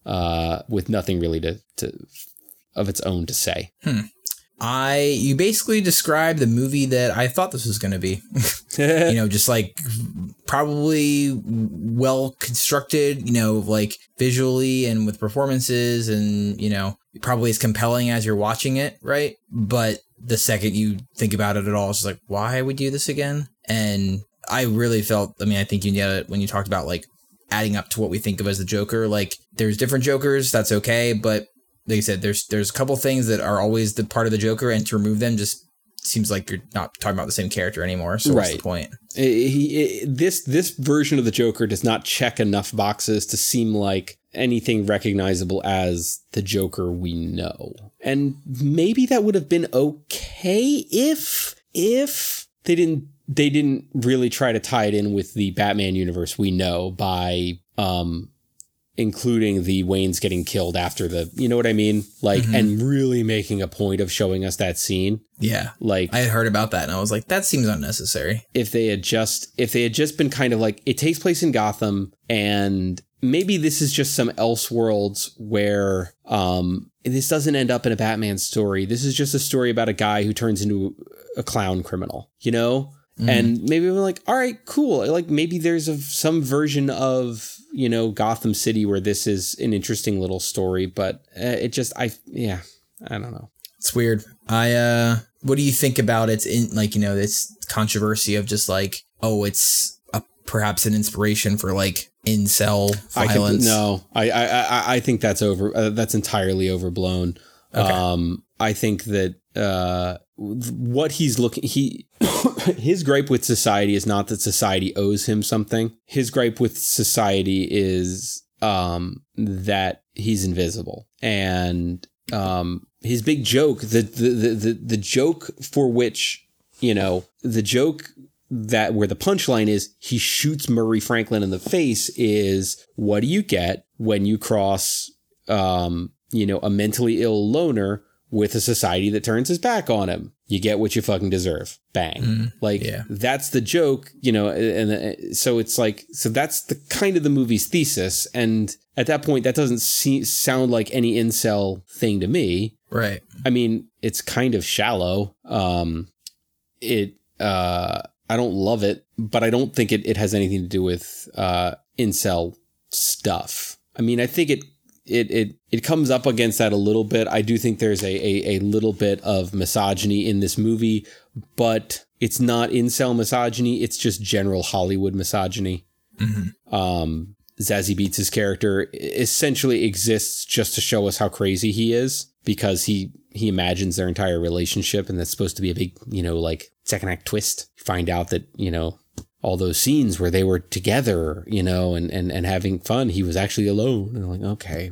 uh, with nothing really to, to of its own to say. Hmm. I you basically described the movie that I thought this was going to be. [LAUGHS] you know, just like probably well constructed, you know, like visually and with performances and, you know, probably as compelling as you're watching it, right? But the second you think about it at all, it's like, why would we do this again? And I really felt, I mean, I think you get it when you talked about like adding up to what we think of as the Joker. Like there's different Jokers, that's okay, but like I said, there's there's a couple things that are always the part of the Joker, and to remove them just seems like you're not talking about the same character anymore. So what's the Right. point? I- he, I- this this version of the Joker does not check enough boxes to seem like anything recognizable as the Joker we know. And maybe that would have been okay if if they didn't they didn't really try to tie it in with the Batman universe we know by um including the Waynes getting killed after the you know what I mean? Like and really making a point of showing us that scene. Yeah. Like I had heard about that and I was like, that seems unnecessary. if they had just if they had just been kind of like it takes place in Gotham and maybe this is just some elseworlds where um this doesn't end up in a Batman story. This is just a story about a guy who turns into a clown criminal, you know? And maybe we're like, all right, cool. Like maybe there's a, some version of, you know, Gotham City where this is an interesting little story, but uh, it just, I, yeah, I don't know. It's weird. I uh what do you think about its in like, you know, this controversy of just like, oh, it's a, perhaps an inspiration for like incel violence? I can, no, I, I I I think that's over. Uh, that's entirely overblown. Okay. Um, I think that uh, what he's looking he [COUGHS] his gripe with society is not that society owes him something. His gripe with society is um that he's invisible and um his big joke the the the the, the joke for which you know the joke that where the punchline is he shoots Murray Franklin in the face is what do you get when you cross um you know a mentally ill loner with a society that turns his back on him you get what you fucking deserve bang like yeah. that's the joke you know and, and so it's like so that's the kind of the movie's thesis and at that point that doesn't see, sound like any incel thing to me Right. I mean, it's kind of shallow. Um, it, uh, I don't love it, but I don't think it, it has anything to do with, uh, incel stuff. I mean, I think it, it, it, it comes up against that a little bit. I do think there's a, a, a little bit of misogyny in this movie, but it's not incel misogyny. It's just general Hollywood misogyny. Um, Zazie Beetz' character essentially exists just to show us how crazy he is because he he imagines their entire relationship and that's supposed to be a big, you know, like second act twist. Find out that, you know, all those scenes where they were together, you know, and and, and having fun, he was actually alone. And I'm like, okay,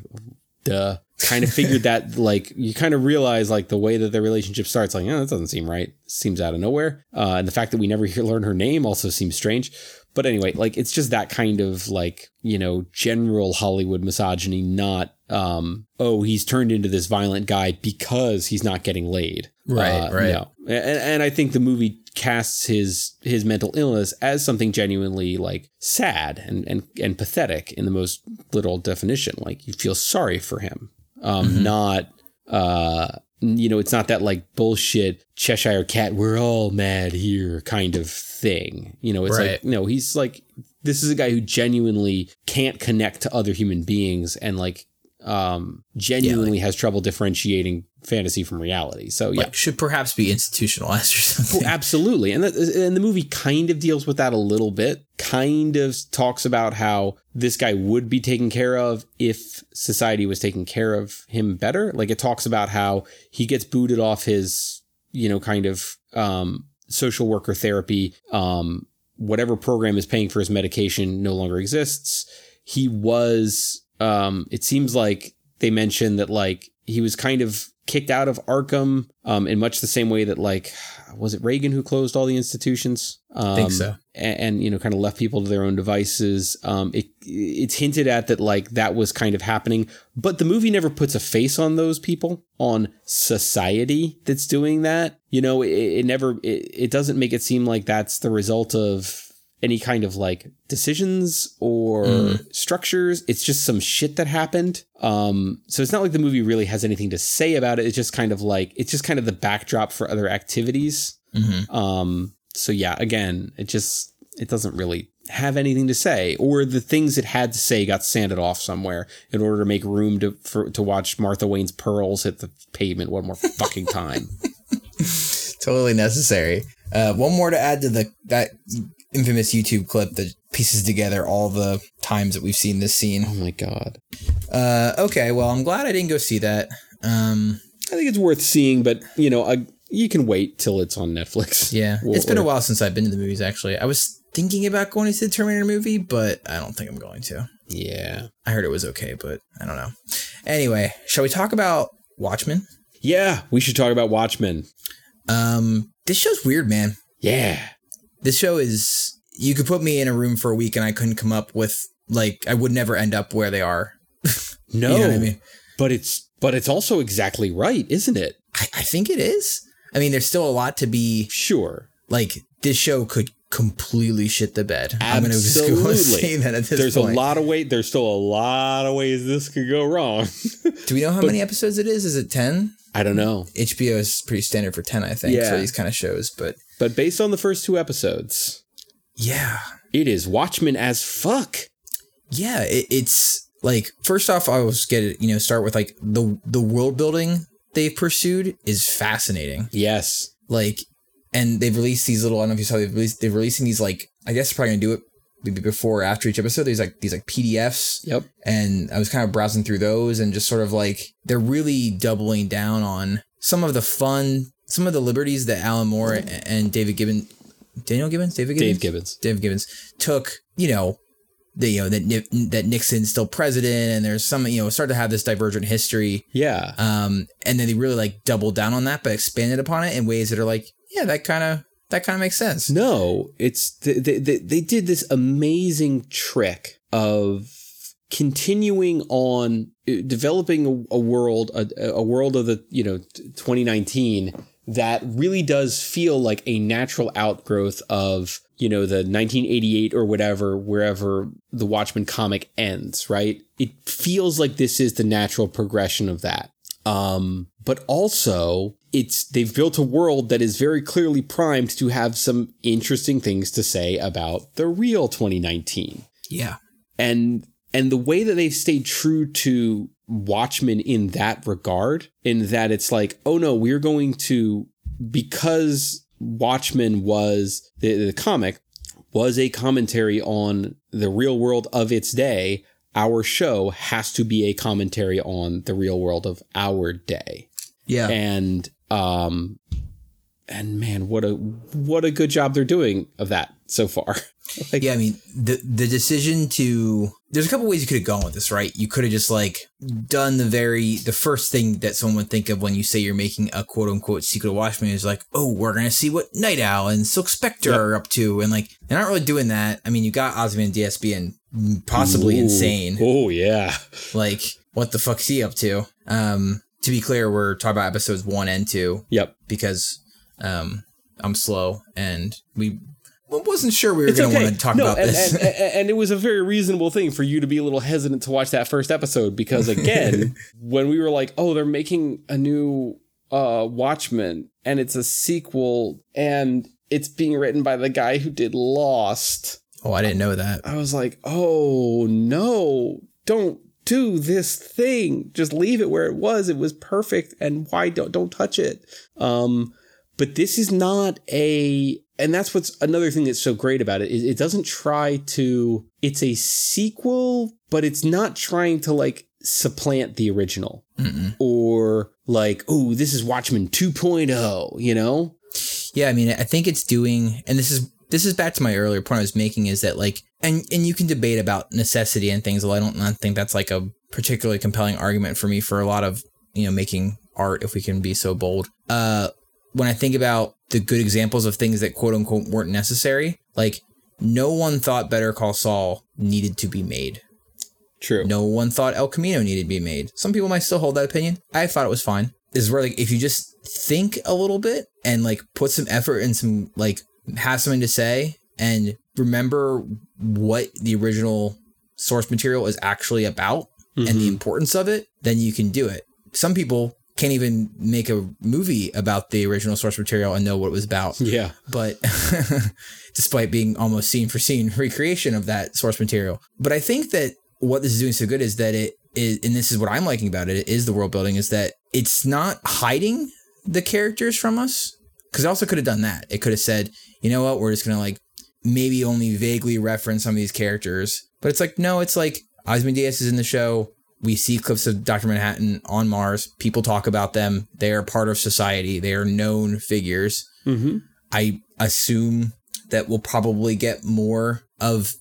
duh. Kind of figured that [LAUGHS] like you kind of realize like the way that their relationship starts, like, oh, that doesn't seem right. Seems out of nowhere. Uh, and the fact that we never hear learn her name also seems strange. But anyway, like it's just that kind of like, you know, general Hollywood misogyny, not um, oh, he's turned into this violent guy because he's not getting laid. Right, Uh, right. No. And, and I think the movie casts his his mental illness as something genuinely like sad and and, and pathetic in the most literal definition. Like you feel sorry for him. Um, not uh you know, it's not that like bullshit Cheshire cat, we're all mad here kind of thing. You know, it's Right. like no, he's like this is a guy who genuinely can't connect to other human beings and like um genuinely has trouble differentiating fantasy from reality. So yeah. Like should perhaps be institutionalized or something. Absolutely. And the, and the movie kind of deals with that a little bit. Kind of talks about how this guy would be taken care of if society was taking care of him better. Like it talks about how he gets booted off his, you know, kind of um, social worker therapy. Um, whatever program is paying for his medication no longer exists. He was, um, it seems like they mentioned that like he was kind of kicked out of Arkham um, in much the same way that like was it Reagan who closed all the institutions? Um, Think so. And, and you know, kind of left people to their own devices. Um, it it's hinted at that like that was kind of happening, but the movie never puts a face on those people, on society that's doing that. You know, it, it never it, it doesn't make it seem like that's the result of any kind of like decisions or structures. It's just some shit that happened. Um, so it's not like the movie really has anything to say about it. It's just kind of like it's just kind of the backdrop for other activities. Um, so yeah, again, it just it doesn't really have anything to say, or the things it had to say got sanded off somewhere in order to make room to for to watch Martha Wayne's pearls hit the pavement one more fucking time. [LAUGHS] totally necessary. Uh, one more to add to the that infamous YouTube clip that pieces together all the times that we've seen this scene. Oh my god. Uh, okay, well, I'm glad I didn't go see that. Um, I think it's worth seeing, but you know, I, you can wait till it's on Netflix. yeah, [LAUGHS] it's been a while since I've been to the movies. Actually, I was thinking about going to see the Terminator movie, but I don't think I'm going to. Yeah. I heard it was okay, but I don't know. Anyway, shall we talk about Watchmen? Yeah, we should talk about Watchmen. Um, this show's weird, man. Yeah. This show is. You could put me in a room for a week, and I couldn't come up with like I would never end up where they are. No. [LAUGHS] You know I mean? But it's but it's also exactly right, isn't it? I, I think it is. I mean, there's still a lot to be Sure. like. This show could completely shit the bed. I'm gonna just go [LAUGHS] and Absolutely. say that at this There's point. a lot of weight. There's still a lot of ways this could go wrong. [LAUGHS] Do we know how many episodes it is? Is it ten? I don't know. HBO is pretty standard for ten, I think, Yeah. for these kind of shows. But But based on the first two episodes, yeah, it is Watchmen as fuck. yeah, it, it's like first off, I was get it. You know, start with like the the world building they've pursued is fascinating. Yes. Like, and they've released these little. I don't know if you saw. They've released. They're releasing these like. I guess they're probably gonna do it maybe before or after each episode. There's like these like PDFs. Yep. and I was kind of browsing through those and just sort of like they're really doubling down on some of the fun, some of the liberties that Alan Moore and David Gibbons, Daniel Gibbons, David Gibbons, Dave Gibbons. Dave Gibbons took. You know, the you know that that Nixon's still president, and there's some you know start to have this divergent history. Yeah. Um, and then they really like doubled down on that, but expanded upon it in ways that are like, yeah, that kind of that kind of makes sense. No, it's they, they, they they did this amazing trick of continuing on uh, developing a, a world a, a world of the you know 2019 that really does feel like a natural outgrowth of you know the 1988 or whatever wherever the Watchmen comic ends right? It feels like this is the natural progression of that. Um but also it's they've built a world that is very clearly primed to have some interesting things to say about the real 2019 Yeah, and and the way that they've stayed true to Watchmen in that regard, in that it's like, oh no, we're going to because Watchmen was the, the comic was a commentary on the real world of its day. Our show has to be a commentary on the real world of our day yeah, and um and man what a what a good job they're doing of that so far [LAUGHS] like yeah. I mean, the the decision to there's a couple ways you could have gone with this, right? You could have just like done the very the first thing that someone would think of when you say you're making a quote unquote secret to Watchmen is like, oh, we're gonna see what Nite Owl and Silk Spectre Yep. are up to, and like they're not really doing that. I mean, you got Ozymandias being possibly Ooh. insane. oh yeah Like, what the fuck's he up to? Um, to be clear, we're talking about episodes one and two yep because um I'm slow and we wasn't sure we were gonna okay want to talk no about and, this. and, and, and it was a very reasonable thing for you to be a little hesitant to watch that first episode because again [LAUGHS] when we were like oh they're making a new uh watchmen and it's a sequel and it's being written by the guy who did lost oh, I didn't know that. I was like, oh no, don't do this thing. Just leave it where it was. It was perfect. And why don't don't touch it? Um, but this is not a and that's what's another thing that's so great about it. It, it doesn't try to it's a sequel, but it's not trying to like supplant the original Mm-mm. or like, oh, this is Watchmen 2.0, you know? Yeah, I mean, I think it's doing, and this is this is back to my earlier point I was making is that like, and and you can debate about necessity and things. Although I don't not think that's like a particularly compelling argument for me for a lot of you know making art if we can be so bold. Uh, when I think about the good examples of things that quote unquote weren't necessary, like no one thought Better Call Saul needed to be made. True. No one thought El Camino needed to be made. Some people might still hold that opinion. I thought it was fine. This is where like if you just think a little bit and like put some effort and some like have something to say and remember what the original source material is actually about and the Mhm. importance of it, then you can do it. Some people can't even make a movie about the original source material and know what it was about Yeah. but [LAUGHS] despite being almost scene for scene [LAUGHS] recreation of that source material. But I think that what this is doing so good is that it is, and this is what I'm liking about it, is the world building, is that it's not hiding the characters from us. Because it also could have done that. It could have said, you know what, we're just gonna like maybe only vaguely reference some of these characters. But it's like, no, it's like Ozymandias is in the show. We see clips of Dr. Manhattan on Mars. People talk about them. They are part of society. They are known figures. Mm-hmm. I assume that we'll probably get more of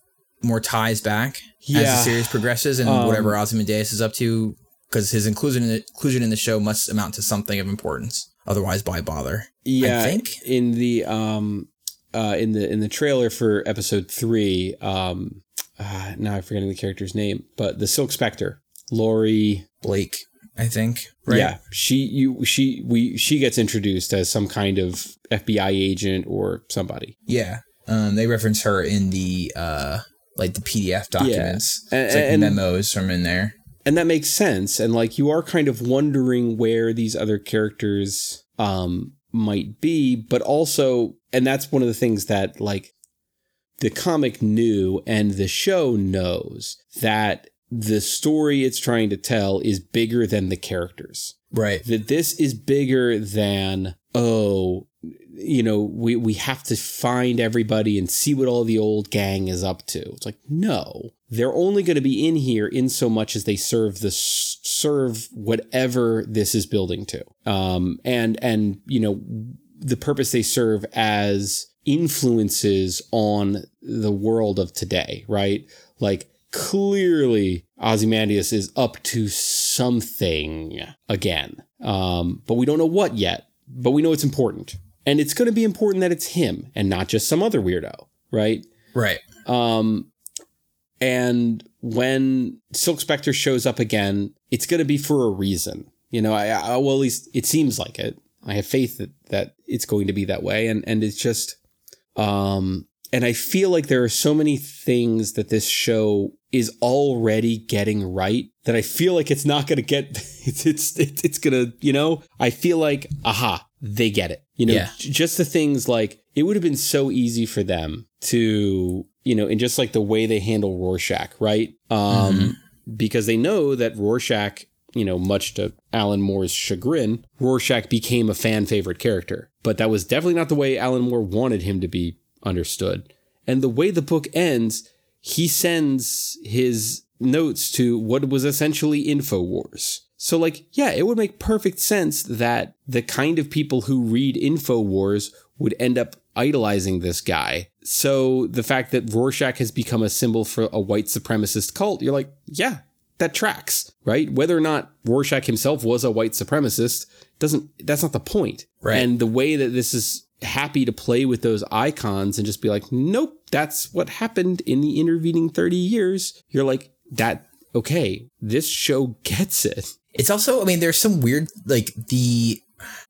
more ties back as the series progresses and Um, whatever Ozymandias is up to, because his inclusion in the, inclusion in the show must amount to something of importance. Otherwise, why bother? Yeah, I think. in the um, uh, in the in the trailer for episode three, um, uh, now I'm forgetting the character's name, but the Silk Spectre, Laurie. Blake, I think. Right? Yeah, she you she we she gets introduced as some kind of FBI agent or somebody. Yeah. Um, they reference her in the uh, like the PDF documents. And- it's like and- memos from in there. and that makes sense and like you are kind of wondering where these other characters um might be but also and that's one of the things that like the comic knew and the show knows that the story it's trying to tell is bigger than the characters. Right. that this is bigger than oh you know we we have to find everybody and see what all the old gang is up to. It's like no they're only going to be in here in so much as they serve the serve whatever this is building to. Um and and you know the purpose they serve as influences on the world of today right? Like clearly Ozymandias is up to something again. Um, but we don't know what yet, but we know it's important. And it's going to be important that it's him and not just some other weirdo, right? Right. Um, and when Silk Spectre shows up again, it's going to be for a reason. You know, I, I well, at least it seems like it. I have faith that, that it's going to be that way. And, and it's just, um, and I feel like there are so many things that this show is already getting right that I feel like it's not going to get, [LAUGHS] it's, it's, it's, it's going to, you know, I feel like, aha, they get it. You know, Yeah. just the things like it would have been so easy for them to, you know, and just like the way they handle Rorschach, right? Um, because they know that Rorschach, you know, much to Alan Moore's chagrin, Rorschach became a fan favorite character. But that was definitely not the way Alan Moore wanted him to be understood. And the way the book ends, he sends his notes to what was essentially InfoWars. So, like, yeah, it would make perfect sense that the kind of people who read InfoWars would end up idolizing this guy. So, the fact that Rorschach has become a symbol for a white supremacist cult, you're like, yeah, that tracks, right? Whether or not Rorschach himself was a white supremacist doesn't, that's not the point. Right. And the way that this is happy to play with those icons and just be like, nope, that's what happened in the intervening 30 years. You're like, that, okay, this show gets it. It's also, I mean, there's some weird, like the.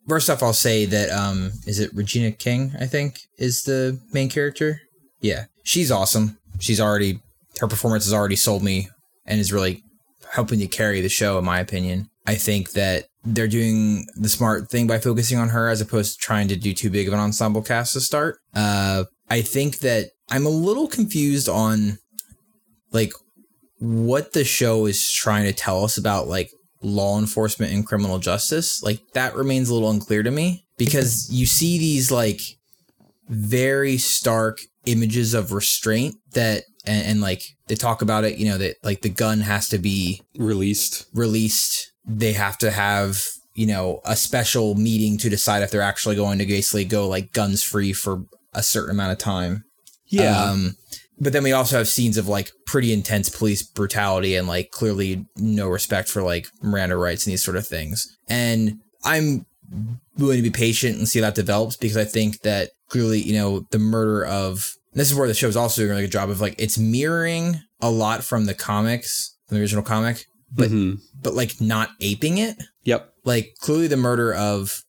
First off, I'll say that um, is it Regina King? I think is the main character. Yeah, she's awesome. She's already her performance has already sold me and is really helping to carry the show, in my opinion. I think that they're doing the smart thing by focusing on her as opposed to trying to do too big of an ensemble cast to start. Uh, I think that I'm a little confused on like what the show is trying to tell us about like law enforcement and criminal justice. Like that remains a little unclear to me because you see these like very stark images of restraint that and, and like they talk about it, you know, that like the gun has to be Released. released. They have to have, you know, a special meeting to decide if they're actually going to basically go like guns free for a certain amount of time. Yeah. Um, but then we also have scenes of like pretty intense police brutality and like clearly no respect for like Miranda rights and these sort of things. And I'm willing to be patient and see how that develops because I think that clearly, you know, the murder of this is where the show's also doing a really good job of like it's mirroring a lot from the comics, from the original comic, but Mhm. but like not aping it. Yep. Like clearly the murder of,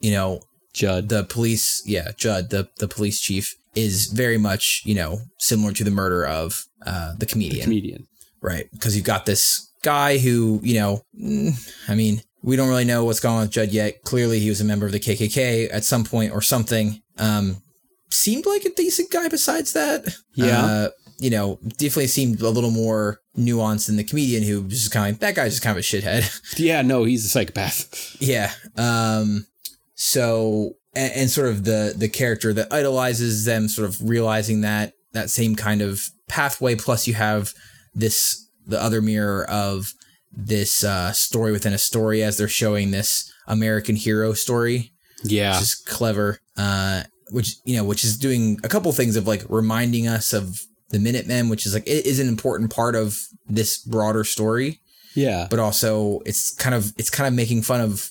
you know, Judd. the police yeah judd the the police chief is very much you know similar to the murder of uh the comedian comedian. right because you've got this guy who you know mm, i mean we don't really know what's going on with judd yet clearly he was a member of the kkk at some point or something um seemed like a decent guy besides that Yeah. uh, you know definitely seemed a little more nuanced than the comedian who was just kind of like that guy's just kind of a shithead [LAUGHS] Yeah, no, he's a psychopath. Yeah. Um so and, and sort of the the character that idolizes them, sort of realizing that that same kind of pathway. Plus, you have this the other mirror of this uh, story within a story as they're showing this American hero story, Yeah. which is clever. Uh, which you know, which is doing a couple things of like reminding us of the Minutemen, which is like it is an important part of this broader story yeah. but also it's kind of it's kind of making fun of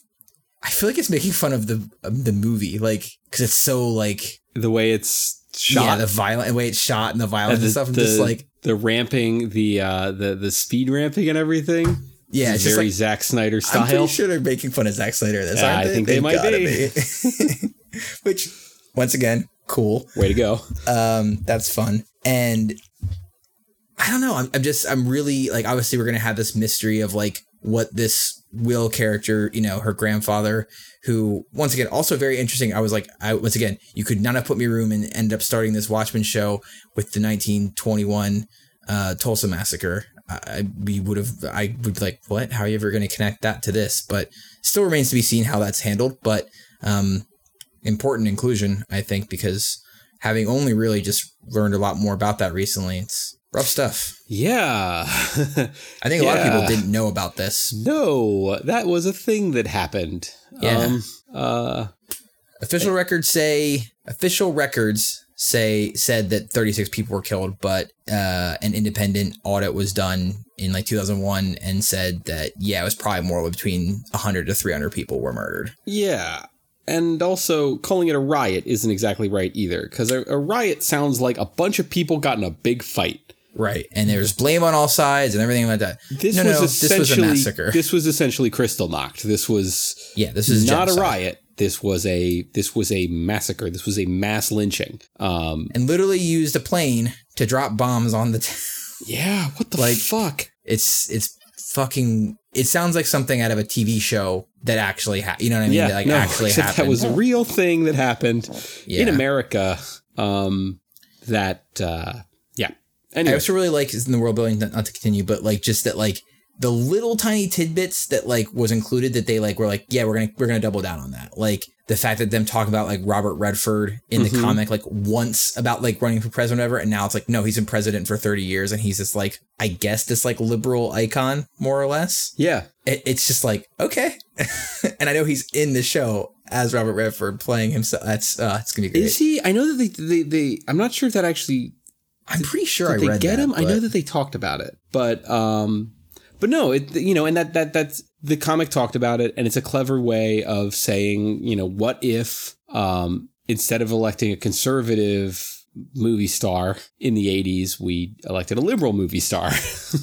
I feel like it's making fun of the of the movie like because it's so like the way it's shot. yeah the violent the way it's shot and the violence the, and stuff I'm the, just like the ramping, the uh the the speed ramping and everything. yeah it's just very like Zack Snyder style. I'm pretty sure they're making fun of Zack Snyder this Yeah, I think they might gotta be. [LAUGHS] which once again cool Way to go. um that's fun and i don't know I'm, I'm just i'm really like obviously we're gonna have this mystery of like what this will character you know her grandfather who once again also very interesting. I was like i once again you could not have put me room and end up starting this watchmen show with the 1921 uh tulsa massacre. I, we would have i would be like what? How are you ever going to connect that to this? But still remains to be seen how that's handled. But um important inclusion i think because having only really just learned a lot more about that recently. It's rough stuff. Yeah. I think a lot of people didn't know about this. no, that was a thing that happened. Yeah. Um, uh, Official records say official records say said that 36 people were killed, but uh, an independent audit was done in like 2001 and said that yeah, it was probably more between 100 to 300 people were murdered. yeah. And also, calling it a riot isn't exactly right either, because a, a riot sounds like a bunch of people got in a big fight. Right, and there's blame on all sides and everything like that. This no, was no, this essentially was a massacre. This was essentially Kristallnacht. This was yeah, this is not a genocide. riot. This was a this was a massacre. This was a mass lynching. Um, and literally used a plane to drop bombs on the. T- [LAUGHS] yeah. What the Like- fuck? it's it's fucking. It sounds like something out of a TV show that actually ha- you know what I mean? Yeah, that like no, actually happened. that was a real thing that happened Yeah. in America. Um, that uh, yeah. I also really like is in the world building not to continue, but like just that like the little tiny tidbits that like was included that they like were like yeah we're gonna we're gonna double down on that like the fact that them talk about like Robert Redford in the Mhm. comic like once about like running for president or whatever and now it's like no he's been president for 30 years and he's this like I guess this like liberal icon more or less yeah. it, it's just like okay [LAUGHS] and I know he's in the show as Robert Redford playing himself that's uh it's gonna be great Is he? I know that they, they they I'm not sure if that actually I'm pretty sure did I they read get that, him. I know that they talked about it, but um, but no, it you know, and that that that's the comic talked about it, and it's a clever way of saying, you know, what if um instead of electing a conservative movie star in the 80s, we elected a liberal movie star,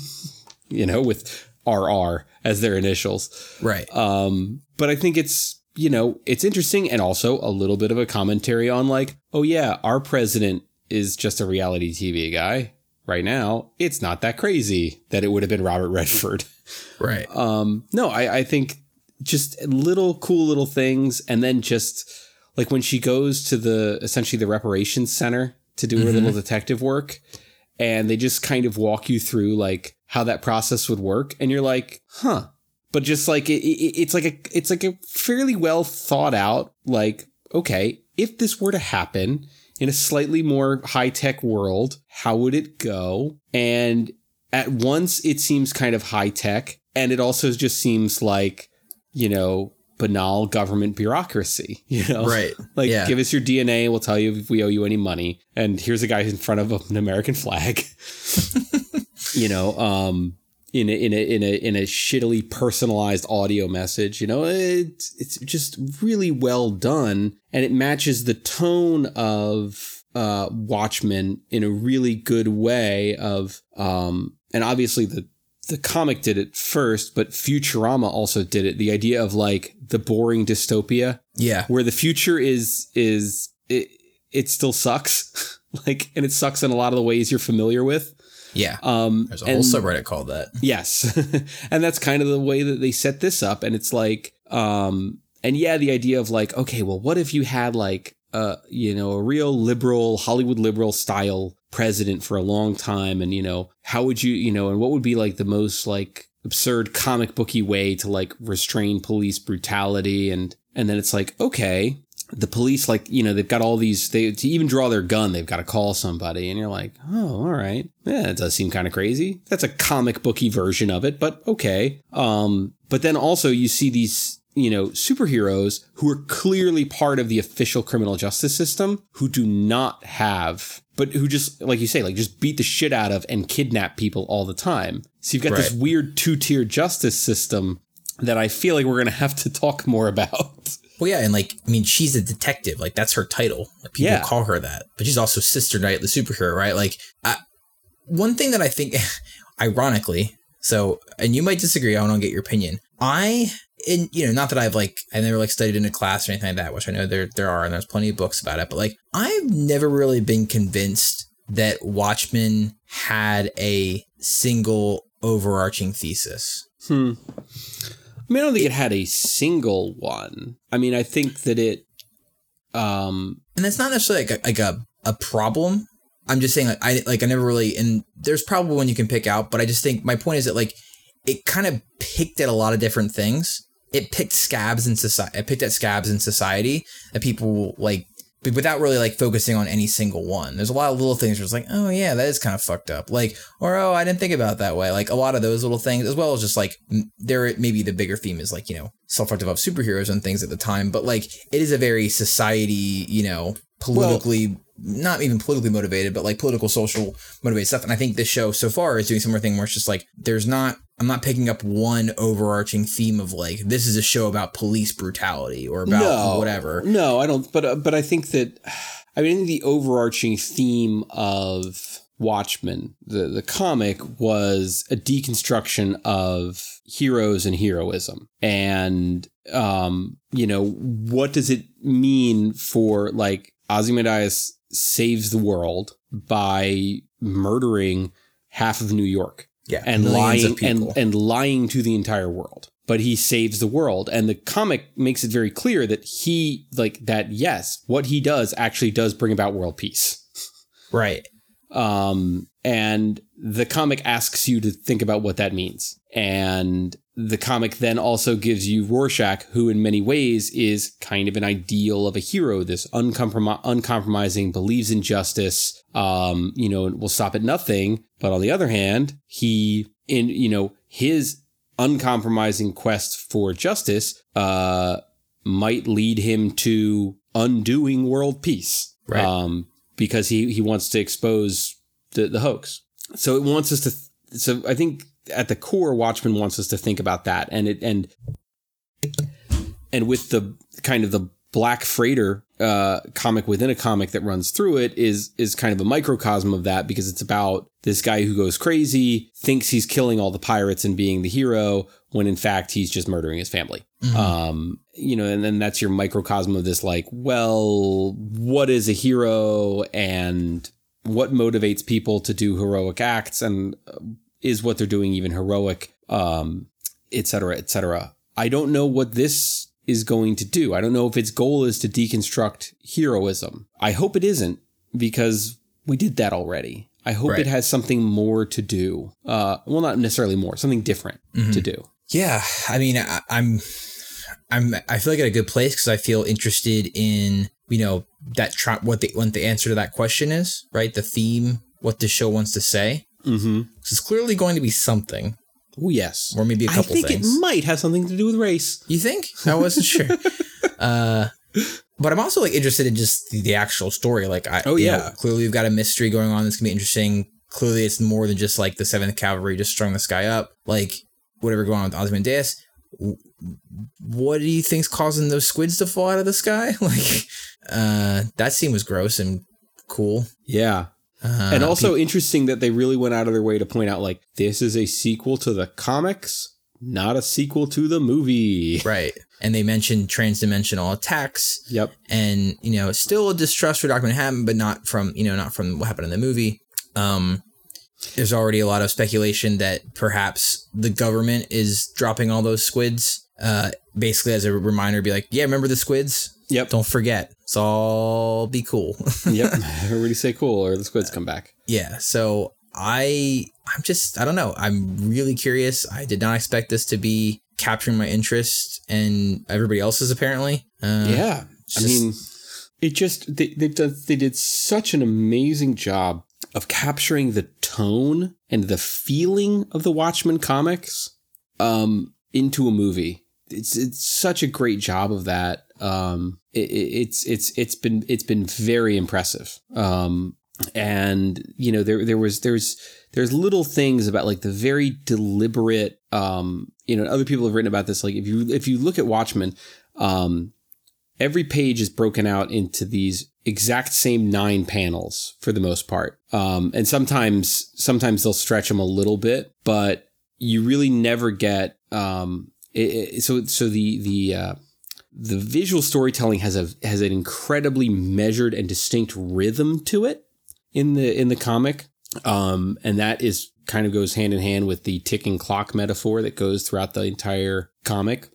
[LAUGHS] you know, with RR as their initials. right Um, but I think it's, you know, it's interesting and also a little bit of a commentary on like, oh yeah, our president is just a reality TV guy right now. It's not that crazy that it would have been Robert [LAUGHS] Redford. right Um, no, I, I think just little cool little things. And then just like when she goes to the essentially the reparations center to do her little detective work and they just kind of walk you through like how that process would work. And you're like, huh. But just like it, it, it's like a it's like a fairly well thought out like okay if this were to happen in a slightly more high tech world how would it go and at once it seems kind of high tech and it also just seems like you know banal government bureaucracy [LAUGHS] you know Right. [LAUGHS] like Yeah. give us your dna we'll tell you if we owe you any money and here's a guy in front of an american flag [LAUGHS] you know um in a, in a in a in a shittily personalized audio message you know it's it's just really well done and it matches the tone of uh watchmen in a really good way of um and obviously the the comic did it first but futurama also did it. The idea of like the boring dystopia yeah. where the future is is it it still sucks. [LAUGHS] Like and it sucks in a lot of the ways you're familiar with yeah um There's a and- whole subreddit called that. [LAUGHS] Yes. [LAUGHS] and that's kind of the way that they set this up. And it's like, um, and yeah, the idea of like, okay, well, what if you had like, uh, you know, a real liberal, Hollywood liberal style president for a long time? And, you know, how would you, you know, and what would be like the most like absurd comic booky way to like restrain police brutality and and then it's like okay the police like you know they've got all these they to even draw their gun they've got to call somebody and you're like oh all right. Yeah it does seem kind of crazy. That's a comic booky version of it but okay. Um but then also you see these you know superheroes who are clearly part of the official criminal justice system who do not have but who just like you say like just beat the shit out of and kidnap people all the time. So you've got this weird two-tier justice system that i feel like we're going to have to talk more about [LAUGHS] Well, yeah, and like, I mean, she's a detective. Like, that's her title. Like, people Yeah. call her that. But she's also Sister Night, the superhero, right? Like, I, one thing that I think, [LAUGHS] ironically, so, and you might disagree. I want to get your opinion. I, in you know, not that I've like, I never like studied in a class or anything like that, which I know there there are, and there's plenty of books about it. But like, I've never really been convinced that Watchmen had a single overarching thesis. Hmm. I mean, I don't think it had a single one. I mean, I think that it. Um. and that's not necessarily like a, like a, a problem. I'm just saying like I like I never really and there's probably one you can pick out, but I just think my point is that like it kind of picked at a lot of different things. It picked scabs in society. It picked at scabs in society that people like, but without really like focusing on any single one. There's a lot of little things where it's like, oh yeah, that is kind of fucked up. Like, or oh, I didn't think about it that way. Like a lot of those little things, as well as just like there maybe the bigger theme is like you know self-reflective of superheroes and things at the time, but like it is a very society, you know, politically not even politically motivated, but like political, social motivated stuff. And I think this show so far is doing similar thing where it's just like there's not I'm not picking up one overarching theme of like this is a show about police brutality or about no, whatever. No, I don't. But uh, but I think that I mean the overarching theme of Watchmen, the the comic, was a deconstruction of heroes and heroism, and um, you know what does it mean for like Ozymandias saves the world by murdering half of New York Yeah, and lying and and lying to the entire world. But he saves the world. And the comic makes it very clear that he like that yes what he does actually does bring about world peace. Right. um and the comic asks you to think about what that means. And the comic then also gives you Rorschach, who in many ways is kind of an ideal of a hero, this uncompromi- uncompromising, believes in justice, um, you know, and will stop at nothing. But on the other hand, he, in, you know, his uncompromising quest for justice, uh, might lead him to undoing world peace. Right. Um, because he, he wants to expose the, the hoax. So it wants us to, th- so I think at the core, Watchmen wants us to think about that, and it and and with the kind of the Black Freighter uh, comic within a comic that runs through it is is kind of a microcosm of that because it's about this guy who goes crazy, thinks he's killing all the pirates and being the hero, when in fact he's just murdering his family. Um, you know, and then that's your microcosm of this like, well, what is a hero and what motivates people to do heroic acts? And uh, is what they're doing even heroic, um, et cetera, et cetera. I don't know what this is going to do. I don't know if its goal is to deconstruct heroism. I hope it isn't because we did that already. I hope Right. it has something more to do. Uh, well, not necessarily more, something different to do. Yeah, I mean, I, I'm, I'm, I feel like at a good place because I feel interested in, you know, that try what the what the answer to that question is, right? The theme, what the show wants to say. Mm-hmm. 'Cause it's clearly going to be something, Oh, yes. or maybe a couple things. I think things. it might have something to do with race. You think? I wasn't [LAUGHS] sure. Uh, but I'm also like interested in just the, the actual story. Like, I Oh, yeah. know, clearly we've got a mystery going on that's gonna be interesting. Clearly, it's more than just like the Seventh Cavalry just strung this guy up. Like whatever going on with Ozymandias. What do you think's causing those squids to fall out of the sky? [LAUGHS] Like, uh, that scene was gross and cool. Yeah. Uh, and also interesting that they really went out of their way to point out like this is a sequel to the comics, not a sequel to the movie. [LAUGHS] right. And they mentioned transdimensional attacks. Yep. and you know still a distrust for Doctor Manhattan, but not from you know not from what happened in the movie. Um, there's already a lot of speculation that perhaps the government is dropping all those squids, uh, basically as a reminder, be like, yeah, remember the squids? Yep. Don't forget. It's all be cool. [LAUGHS] yep. Everybody say cool or the squids come back. yeah. So I I'm just I don't know. I'm really curious. I did not expect this to be capturing my interest and everybody else's apparently. Uh, yeah, I just- mean, it just they they've done they did such an amazing job of capturing the tone and the feeling of the Watchmen comics um into a movie. It's it's such a great job of that. Um, it, it- it's it's it's been it's been very impressive. Um, and you know there there was there's there's little things about like the very deliberate um you know other people have written about this like if you if you look at Watchmen um every page is broken out into these exact same nine panels for the most part um and sometimes sometimes they'll stretch them a little bit but you really never get um it, it- so so the the uh the visual storytelling has a has an incredibly measured and distinct rhythm to it in the in the comic. Um and that is kind of goes hand in hand with the ticking clock metaphor that goes throughout the entire comic.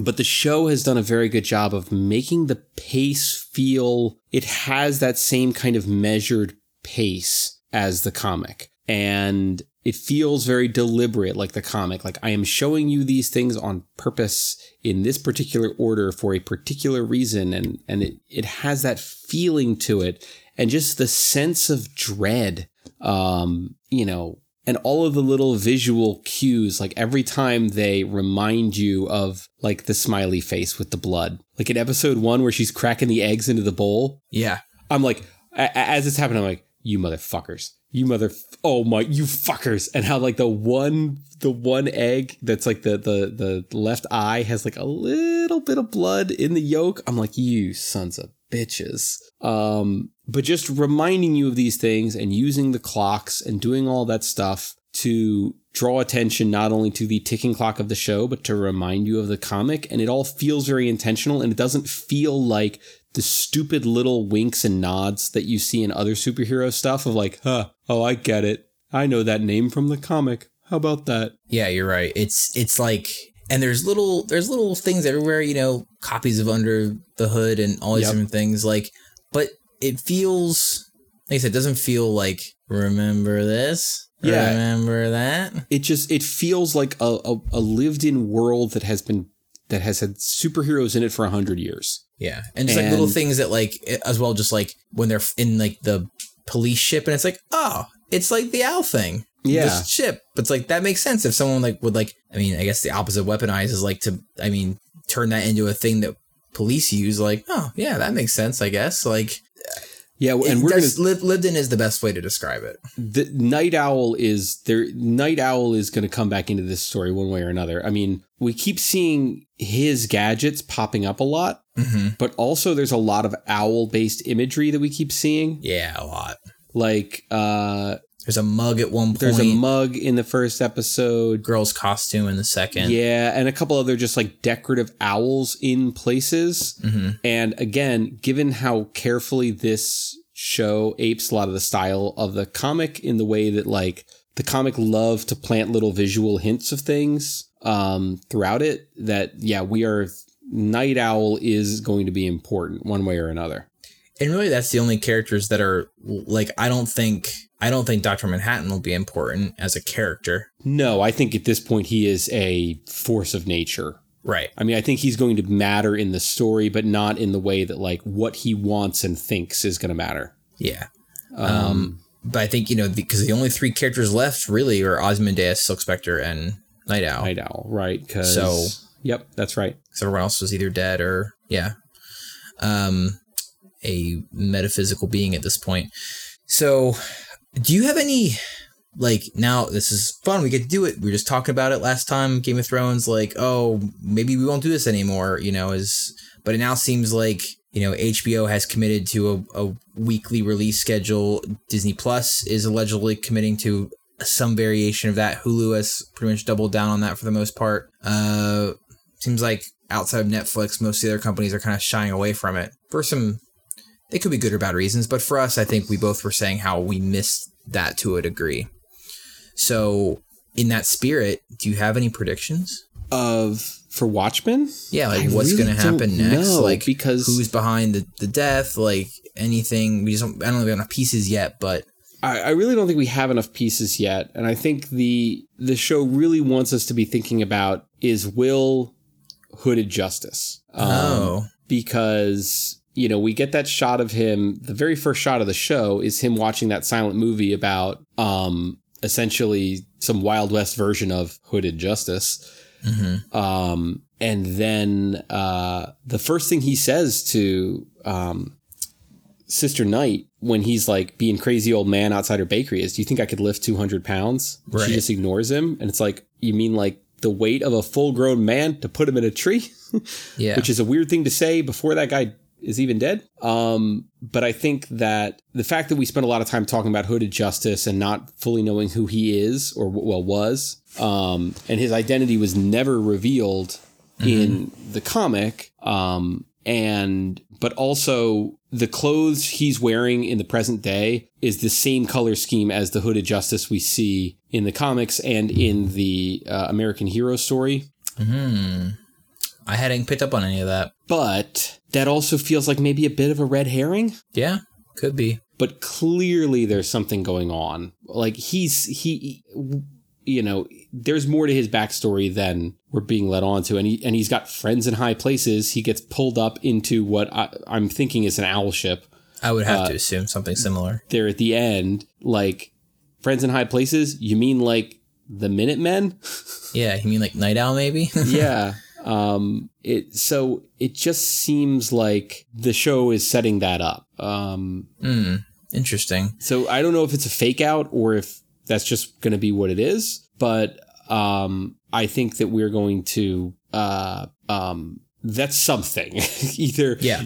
But the show has done a very good job of making the pace feel it has that same kind of measured pace as the comic. And it feels very deliberate like the comic. Like i am showing you these things on purpose in this particular order for a particular reason and and it, it has that feeling to it and just the sense of dread um you know and all of the little visual cues like every time they remind you of like the smiley face with the blood. Like in episode 1 where she's cracking the eggs into the bowl yeah. I'm like, as it's happening, I'm like, you motherfuckers, you mother, oh my, you fuckers, and how like the one, the one egg that's like the the the left eye has like a little bit of blood in the yolk. I'm like, you sons of bitches. Um, but just reminding you of these things and using the clocks and doing all that stuff to draw attention not only to the ticking clock of the show, but to remind you of the comic. And it all feels very intentional and it doesn't feel like the stupid little winks and nods that you see in other superhero stuff of like, huh, oh, I get it. I know that name from the comic. How about that? Yeah, you're right. It's it's like and there's little there's little things everywhere, you know, copies of Under the Hood and all these Yep. different things like but it feels like I said, it doesn't feel like remember this? Yeah. Remember that? It just it feels like a, a, a lived in world that has been that has had superheroes in it for a hundred years. Yeah. And just like little things that like as well just like when they're in like the police ship and it's like, "Oh, it's like the owl thing." Yeah. This ship. But it's like that makes sense if someone like would like I mean, I guess the opposite weaponize is like to I mean, turn that into a thing that police use like, "Oh, yeah, that makes sense, I guess." Like Yeah, and and we're gonna lived in is the best way to describe it. the Nite Owl is there Nite Owl is going to come back into this story one way or another i mean we keep seeing his gadgets popping up a lot Mm-hmm. but also there's a lot of owl based imagery that we keep seeing Yeah, a lot. like uh There's a mug at one point. there's a mug in the first episode girl's costume in the second. yeah and a couple other just like decorative owls in places Mm-hmm. and again given how carefully this show apes a lot of the style of the comic in the way that like the comic loved to plant little visual hints of things um throughout it that yeah we are Nite Owl is going to be important one way or another And really that's the only characters that are like I don't think I don't think Dr. Manhattan will be important as a character. no i think at this point he is a force of nature Right. i mean i think he's going to matter in the story but not in the way that like what he wants and thinks is going to matter Yeah. um But I think, you know, because the only three characters left really are Ozymandias, Silk Spectre, and Nite Owl. Nite Owl right because So- yep that's right. Because everyone else was either dead or yeah. Um a metaphysical being at this point. So do you have any like now this is fun we get to do it. We were just talking about it last time game of thrones like oh maybe we won't do this anymore you know is but it now seems like you know hbo has committed to a, a weekly release schedule. Disney plus is allegedly committing to some variation of that. Hulu has pretty much doubled down on that for the most part. Uh seems like outside of Netflix, most of the other companies are kind of shying away from it for some. They could be good or bad reasons, but for us, I think we both were saying how we missed that to a degree. So, in that spirit, do you have any predictions? of for Watchmen. Yeah, like I what's really going to happen next? know, like because who's behind the, the death? Like anything? We just don't, I don't know if we have enough pieces yet, but I, I really don't think we have enough pieces yet, and I think the the show really wants us to be thinking about is Will hooded justice. Um, oh, because you know we get that shot of him. The very first shot of the show is him watching that silent movie about um essentially some Wild West version of hooded justice. Um, and then uh, the first thing he says to um, Sister Night when he's like being crazy old man outside her bakery is, "Do you think I could lift two hundred pounds?" Right. She just ignores him, and it's like, "You mean like the weight of a full grown man to put him in a tree?" [LAUGHS] yeah. which is a weird thing to say before that guy is even dead. Um, but I think that the fact that we spent a lot of time talking about hooded justice and not fully knowing who he is or well was, um, and his identity was never revealed in the comic, um, and but also the clothes he's wearing in the present day is the same color scheme as the hooded justice we see in the comics and in the uh, American Hero story. Hmm. I hadn't picked up on any of that. but that also feels like maybe a bit of a red herring Yeah, could be. but clearly there's something going on like he's he you know there's more to his backstory than we're being led on to and he and he's got friends in high places he gets pulled up into what I, i'm thinking is an owl ship I would have to assume something similar. there at the end like friends in high places you mean like the minutemen [LAUGHS] Yeah, you mean like Nite Owl, maybe? [LAUGHS] yeah um it so it just seems like the show is setting that up um Hmm. Interesting. So I don't know if it's a fake out or if that's just going to be what it is, but um, I think that we're going to uh, um, that's something. [LAUGHS] either Yeah.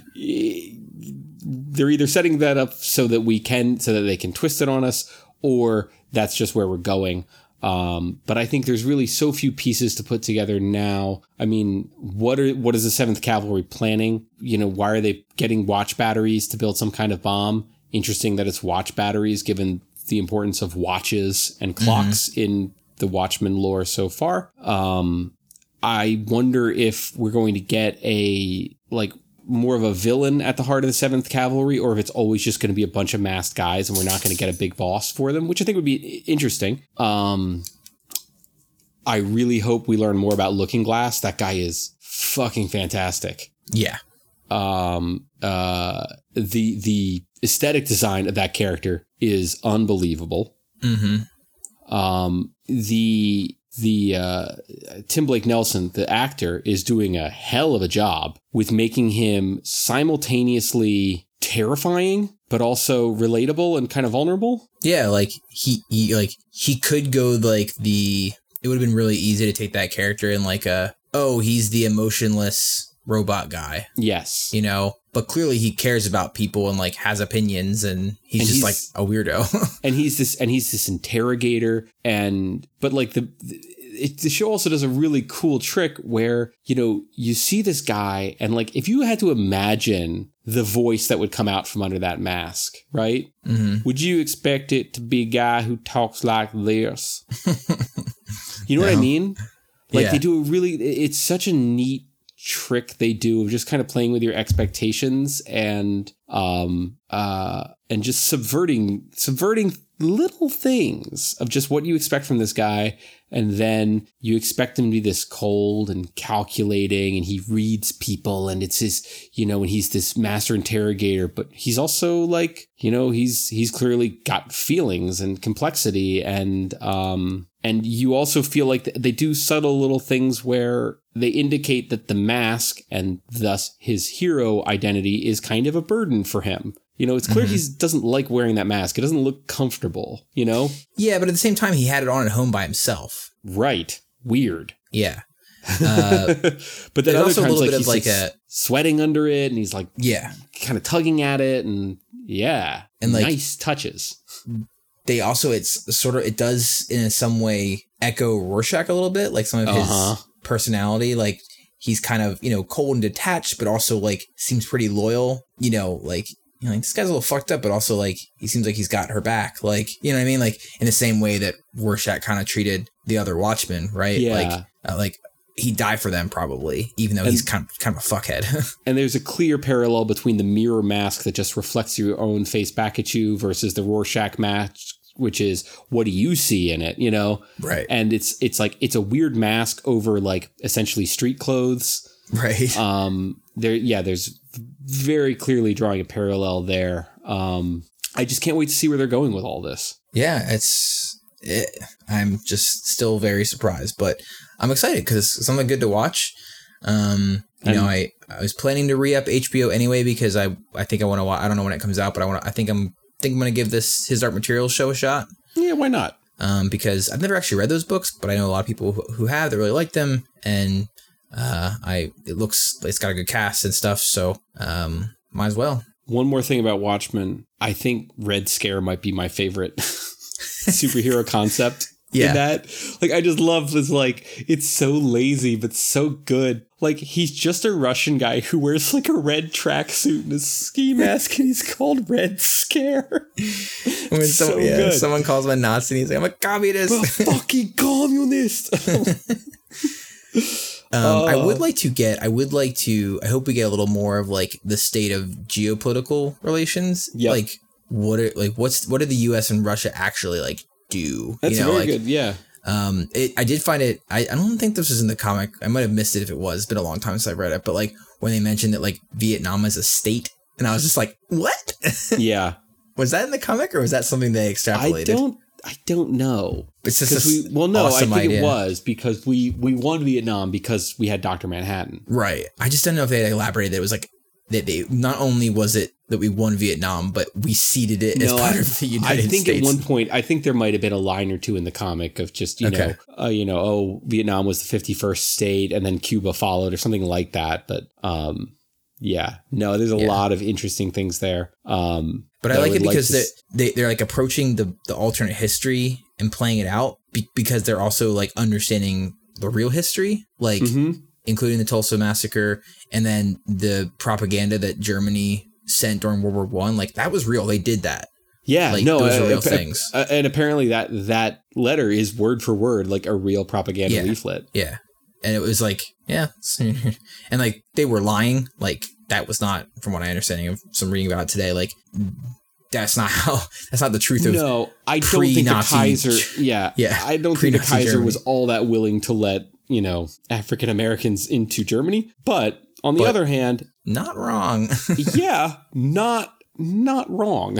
they're either setting that up so that we can so that they can twist it on us, or that's just where we're going. Um, but I think there's really so few pieces to put together now. I mean, what are what is the Seventh Cavalry planning? You know, why are they getting watch batteries to build some kind of bomb? Interesting that it's watch batteries, given the importance of watches and clocks in the Watchmen lore so far. Um, I wonder if we're going to get a like more of a villain at the heart of the Seventh Cavalry, or if it's always just going to be a bunch of masked guys and we're not going to get a big boss for them, which I think would be interesting. Um, I really hope we learn more about Looking Glass. That guy is fucking fantastic. Yeah. Um, uh, the the aesthetic design of that character is unbelievable. Mm-hmm. Um, the the uh, Tim Blake Nelson, the actor, is doing a hell of a job with making him simultaneously terrifying but also relatable and kind of vulnerable. Yeah, like he, he like he could go like the it would have been really easy to take that character in like a oh, he's the emotionless robot guy, Yes. you know? But clearly he cares about people and like has opinions and he's And just he's- like a weirdo. [LAUGHS] and he's this and he's this interrogator and but like the it, the show also does a really cool trick where you know you see this guy and like if you had to imagine the voice that would come out from under that mask right Mhm. would you expect it to be a guy who talks like this [LAUGHS] you know what i mean like Yeah. they do a really it's such a neat trick they do of just kind of playing with your expectations and um uh and just subverting subverting little things of just what you expect from this guy and then you expect him to be this cold and calculating and he reads people and it's his you know and he's this master interrogator but he's also like you know he's he's clearly got feelings and complexity and um and you also feel like they do subtle little things where they indicate that the mask and thus his hero identity is kind of a burden for him you know it's clear he doesn't like wearing that mask it doesn't look comfortable you know yeah, but at the same time he had it on at home by himself. right weird Yeah. [LAUGHS] Uh, but then other also a times little like bit of he's like like a- sweating under it and he's like yeah. kind of tugging at it and yeah And, like- nice touches They also it's sort of it does in some way echo Rorschach a little bit, like some of his Uh-huh. personality. Like he's kind of, you know, cold and detached, but also like seems pretty loyal. You know, like you know, like, this guy's a little fucked up, but also like he seems like he's got her back. Like, you know what I mean? Like in the same way that Rorschach kind of treated the other Watchmen, right? Yeah. Like uh, like he'd die for them probably, even though he's kind of, kind of a fuckhead. [LAUGHS] and there's a clear parallel between the mirror mask that just reflects your own face back at you versus the Rorschach mask, which is what do you see in it, you know? Right. And it's it's like it's a weird mask over like essentially street clothes. right. Um there yeah, there's very clearly drawing a parallel there. Um I just can't wait to see where they're going with all this. yeah, it's. It, I'm just still very surprised, but I'm excited because it's something good to watch. Um, you know, I, I was planning to re up HBO anyway because I I think I want to. I don't know when it comes out, but I want. I think I'm think I'm gonna give this His Dark Materials show a shot. Yeah, why not? um, because I've never actually read those books, but I know a lot of people who, who have that really like them, and uh, I it looks it's got a good cast and stuff, so um, might as well. One more thing about Watchmen, I think Red Scare might be my favorite [LAUGHS] superhero [LAUGHS] concept. Yeah. In that, like, I just love this. Like, it's so lazy, but so good. Like, he's just a Russian guy who wears like a red tracksuit and a ski [LAUGHS] mask, and he's called Red Scare. When So some- yeah, good. someone calls him a Nazi, and he's like, "I'm a communist." A fucking communist. Um, I Oh. would like to get. I would like to. I hope we get a little more of like the state of geopolitical relations. Yeah. Like what are like what's what do the U.S. and Russia actually like do? That's you know, very like good. Yeah. um, it, I did find it. I, I don't think this was in the comic. I might have missed it if it was. It's been a long time since I've read it. But like when they mentioned that like Vietnam is a state, and I was just like, what? [LAUGHS] Yeah. was that in the comic or was that something they I extrapolated? don't. I don't know. It's just we well no, awesome I think idea. it was because we we won Vietnam because we had Doctor Manhattan. Right. I just don't know if they elaborated that it was like that they not only was it that we won Vietnam, but we ceded it as No, part I- of the United States. I think States. at one point, I think there might have been a line or two in the comic of just you Okay. know, uh, you know, oh, Vietnam was the fifty first state, and then Cuba followed, or something like that. But um, yeah, no, there's a Yeah. lot of interesting things there. Um, but I like it because to they s- they they're like approaching the the alternate history and playing it out be, because they're also like understanding the real history, like Mhm. including the Tulsa massacre and then the propaganda that Germany sent during World War One. Like that was real. They did that. yeah, like, no, those are uh, real appa- things. uh, and apparently that that letter is word for word like a real propaganda Yeah. leaflet. Yeah. And it was like, yeah. [LAUGHS] and like they were lying. Like that was not, from what I understanding of some reading about it today, like that's not [LAUGHS] how, that's not the truth of, No, I don't think the Kaiser. Yeah, Yeah, I don't think the Kaiser Germany. was all that willing to let you know African Americans into Germany. But on the But- other hand, not wrong. [LAUGHS] yeah, not not wrong.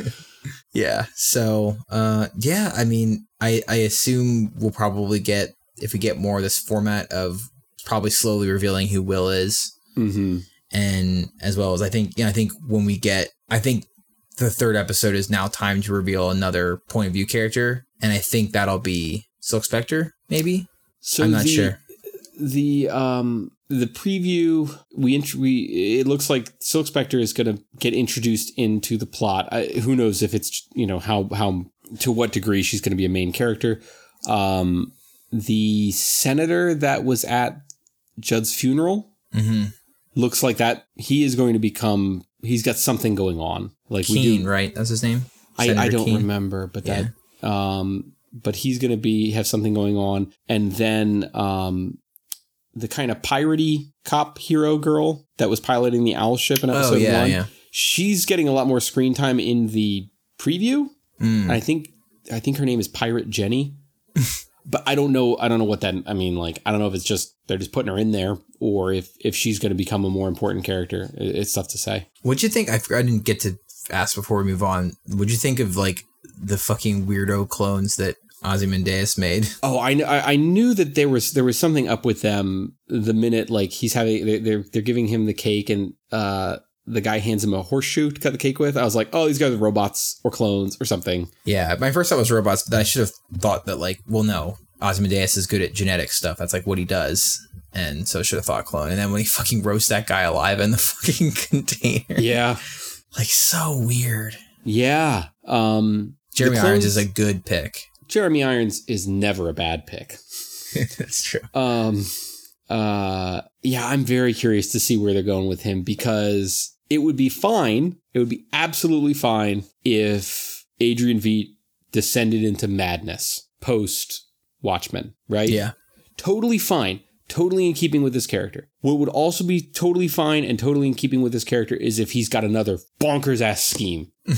[LAUGHS] yeah. So, uh, yeah, I mean, I, I assume we'll probably get, if we get more of this format of probably slowly revealing who Will is. hmm and as well as I think, you know, I think when we get, I think the third episode is now time to reveal another point of view character, and I think that'll be Silk Spectre, maybe. So I'm not the, sure. The um the preview we int- we it looks like Silk Spectre is going to get introduced into the plot. I, who knows if it's you know how how to what degree she's going to be a main character. Um, the senator that was at Judd's funeral Mm-hmm. Looks like that he is going to become he's got something going on like we Keene, do right? That's his name. I, I don't Keene? remember but that um but he's going to be have something going on and then um the kind of piratey cop hero girl that was piloting the owl ship in episode Oh yeah, one yeah. she's getting a lot more screen time in the preview Mm. I think I think her name is Pirate Jenny. [LAUGHS] but I don't know I don't know what that I mean like I don't know if it's just they're just putting her in there or if if she's going to become a more important character. It's tough to say. What'd you think? I, I didn't get to ask before we move on. What'd you think of like the fucking weirdo clones that Ozymandias made? [LAUGHS] Oh, I, kn- I I knew that there was there was something up with them the minute like he's having they're they're, they're giving him the cake and uh the guy hands him a horseshoe to cut the cake with. I was like, oh, these guys are robots or clones or something. Yeah, my first thought was robots, but I should have thought that like, well, no, Ozymandias is good at genetic stuff. That's like what he does, and so should have thought clone. And then when he fucking roasts that guy alive in the [LAUGHS] fucking container, Yeah, like so weird. yeah. Um, Jeremy the Irons is a good pick. Jeremy Irons is never a bad pick. [LAUGHS] That's true. Um, uh, yeah, I'm very curious to see where they're going with him because it would be fine. It would be absolutely fine if Adrian Veidt descended into madness post Watchmen, right? Yeah, Totally fine. Totally in keeping with this character. What would also be totally fine and totally in keeping with this character is if he's got another bonkers ass scheme. [LAUGHS]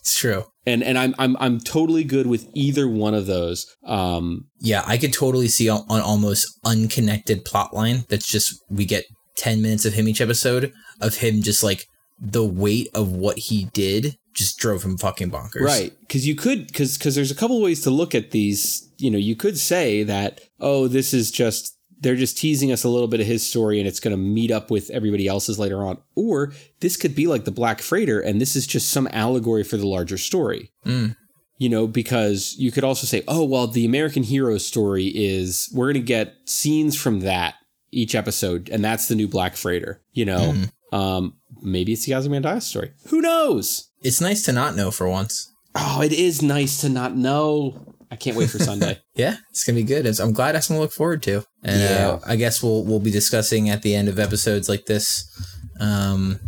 It's true. And and I'm I'm I'm totally good with either one of those. Um Yeah, I could totally see an almost unconnected plot line that's just we get 10 minutes of him each episode of him just like the weight of what he did just drove him fucking bonkers. Right. Because you could, because because there's a couple ways to look at these. You know, you could say that, oh, this is just they're just teasing us a little bit of his story and it's going to meet up with everybody else's later on. Or this could be like the Black Freighter and this is just some allegory for the larger story. Mm. You know, because you could also say, oh, well, the American hero story is we're going to get scenes from that each episode, and that's the new Black Freighter. You know, Mm. um, maybe it's the Ozymandias story. Who knows? It's nice to not know for once. Oh, it is nice to not know. I can't wait for Sunday. [LAUGHS] Yeah, it's gonna be good. It's, I'm glad that's something to look forward to. And Yeah. uh, I guess we'll we'll be discussing at the end of episodes like this, um,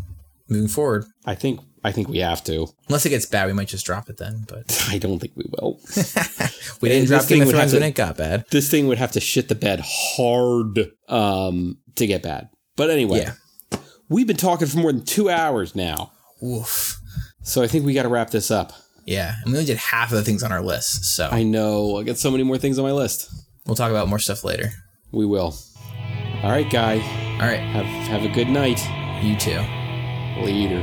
moving forward. I think I think we have to. Unless it gets bad, we might just drop it then. But [LAUGHS] I don't think we will. [LAUGHS] we didn't drop Game of Thrones when it got bad. this thing would have to shit the bed hard um, to get bad. But anyway, Yeah. we've been talking for more than two hours now, Oof. So I think we got to wrap this up. Yeah, and we only did half of the things on our list, so I know I got so many more things on my list. we'll talk about more stuff later. We will. All right, guy. All right, Have have a good night. you too. Later.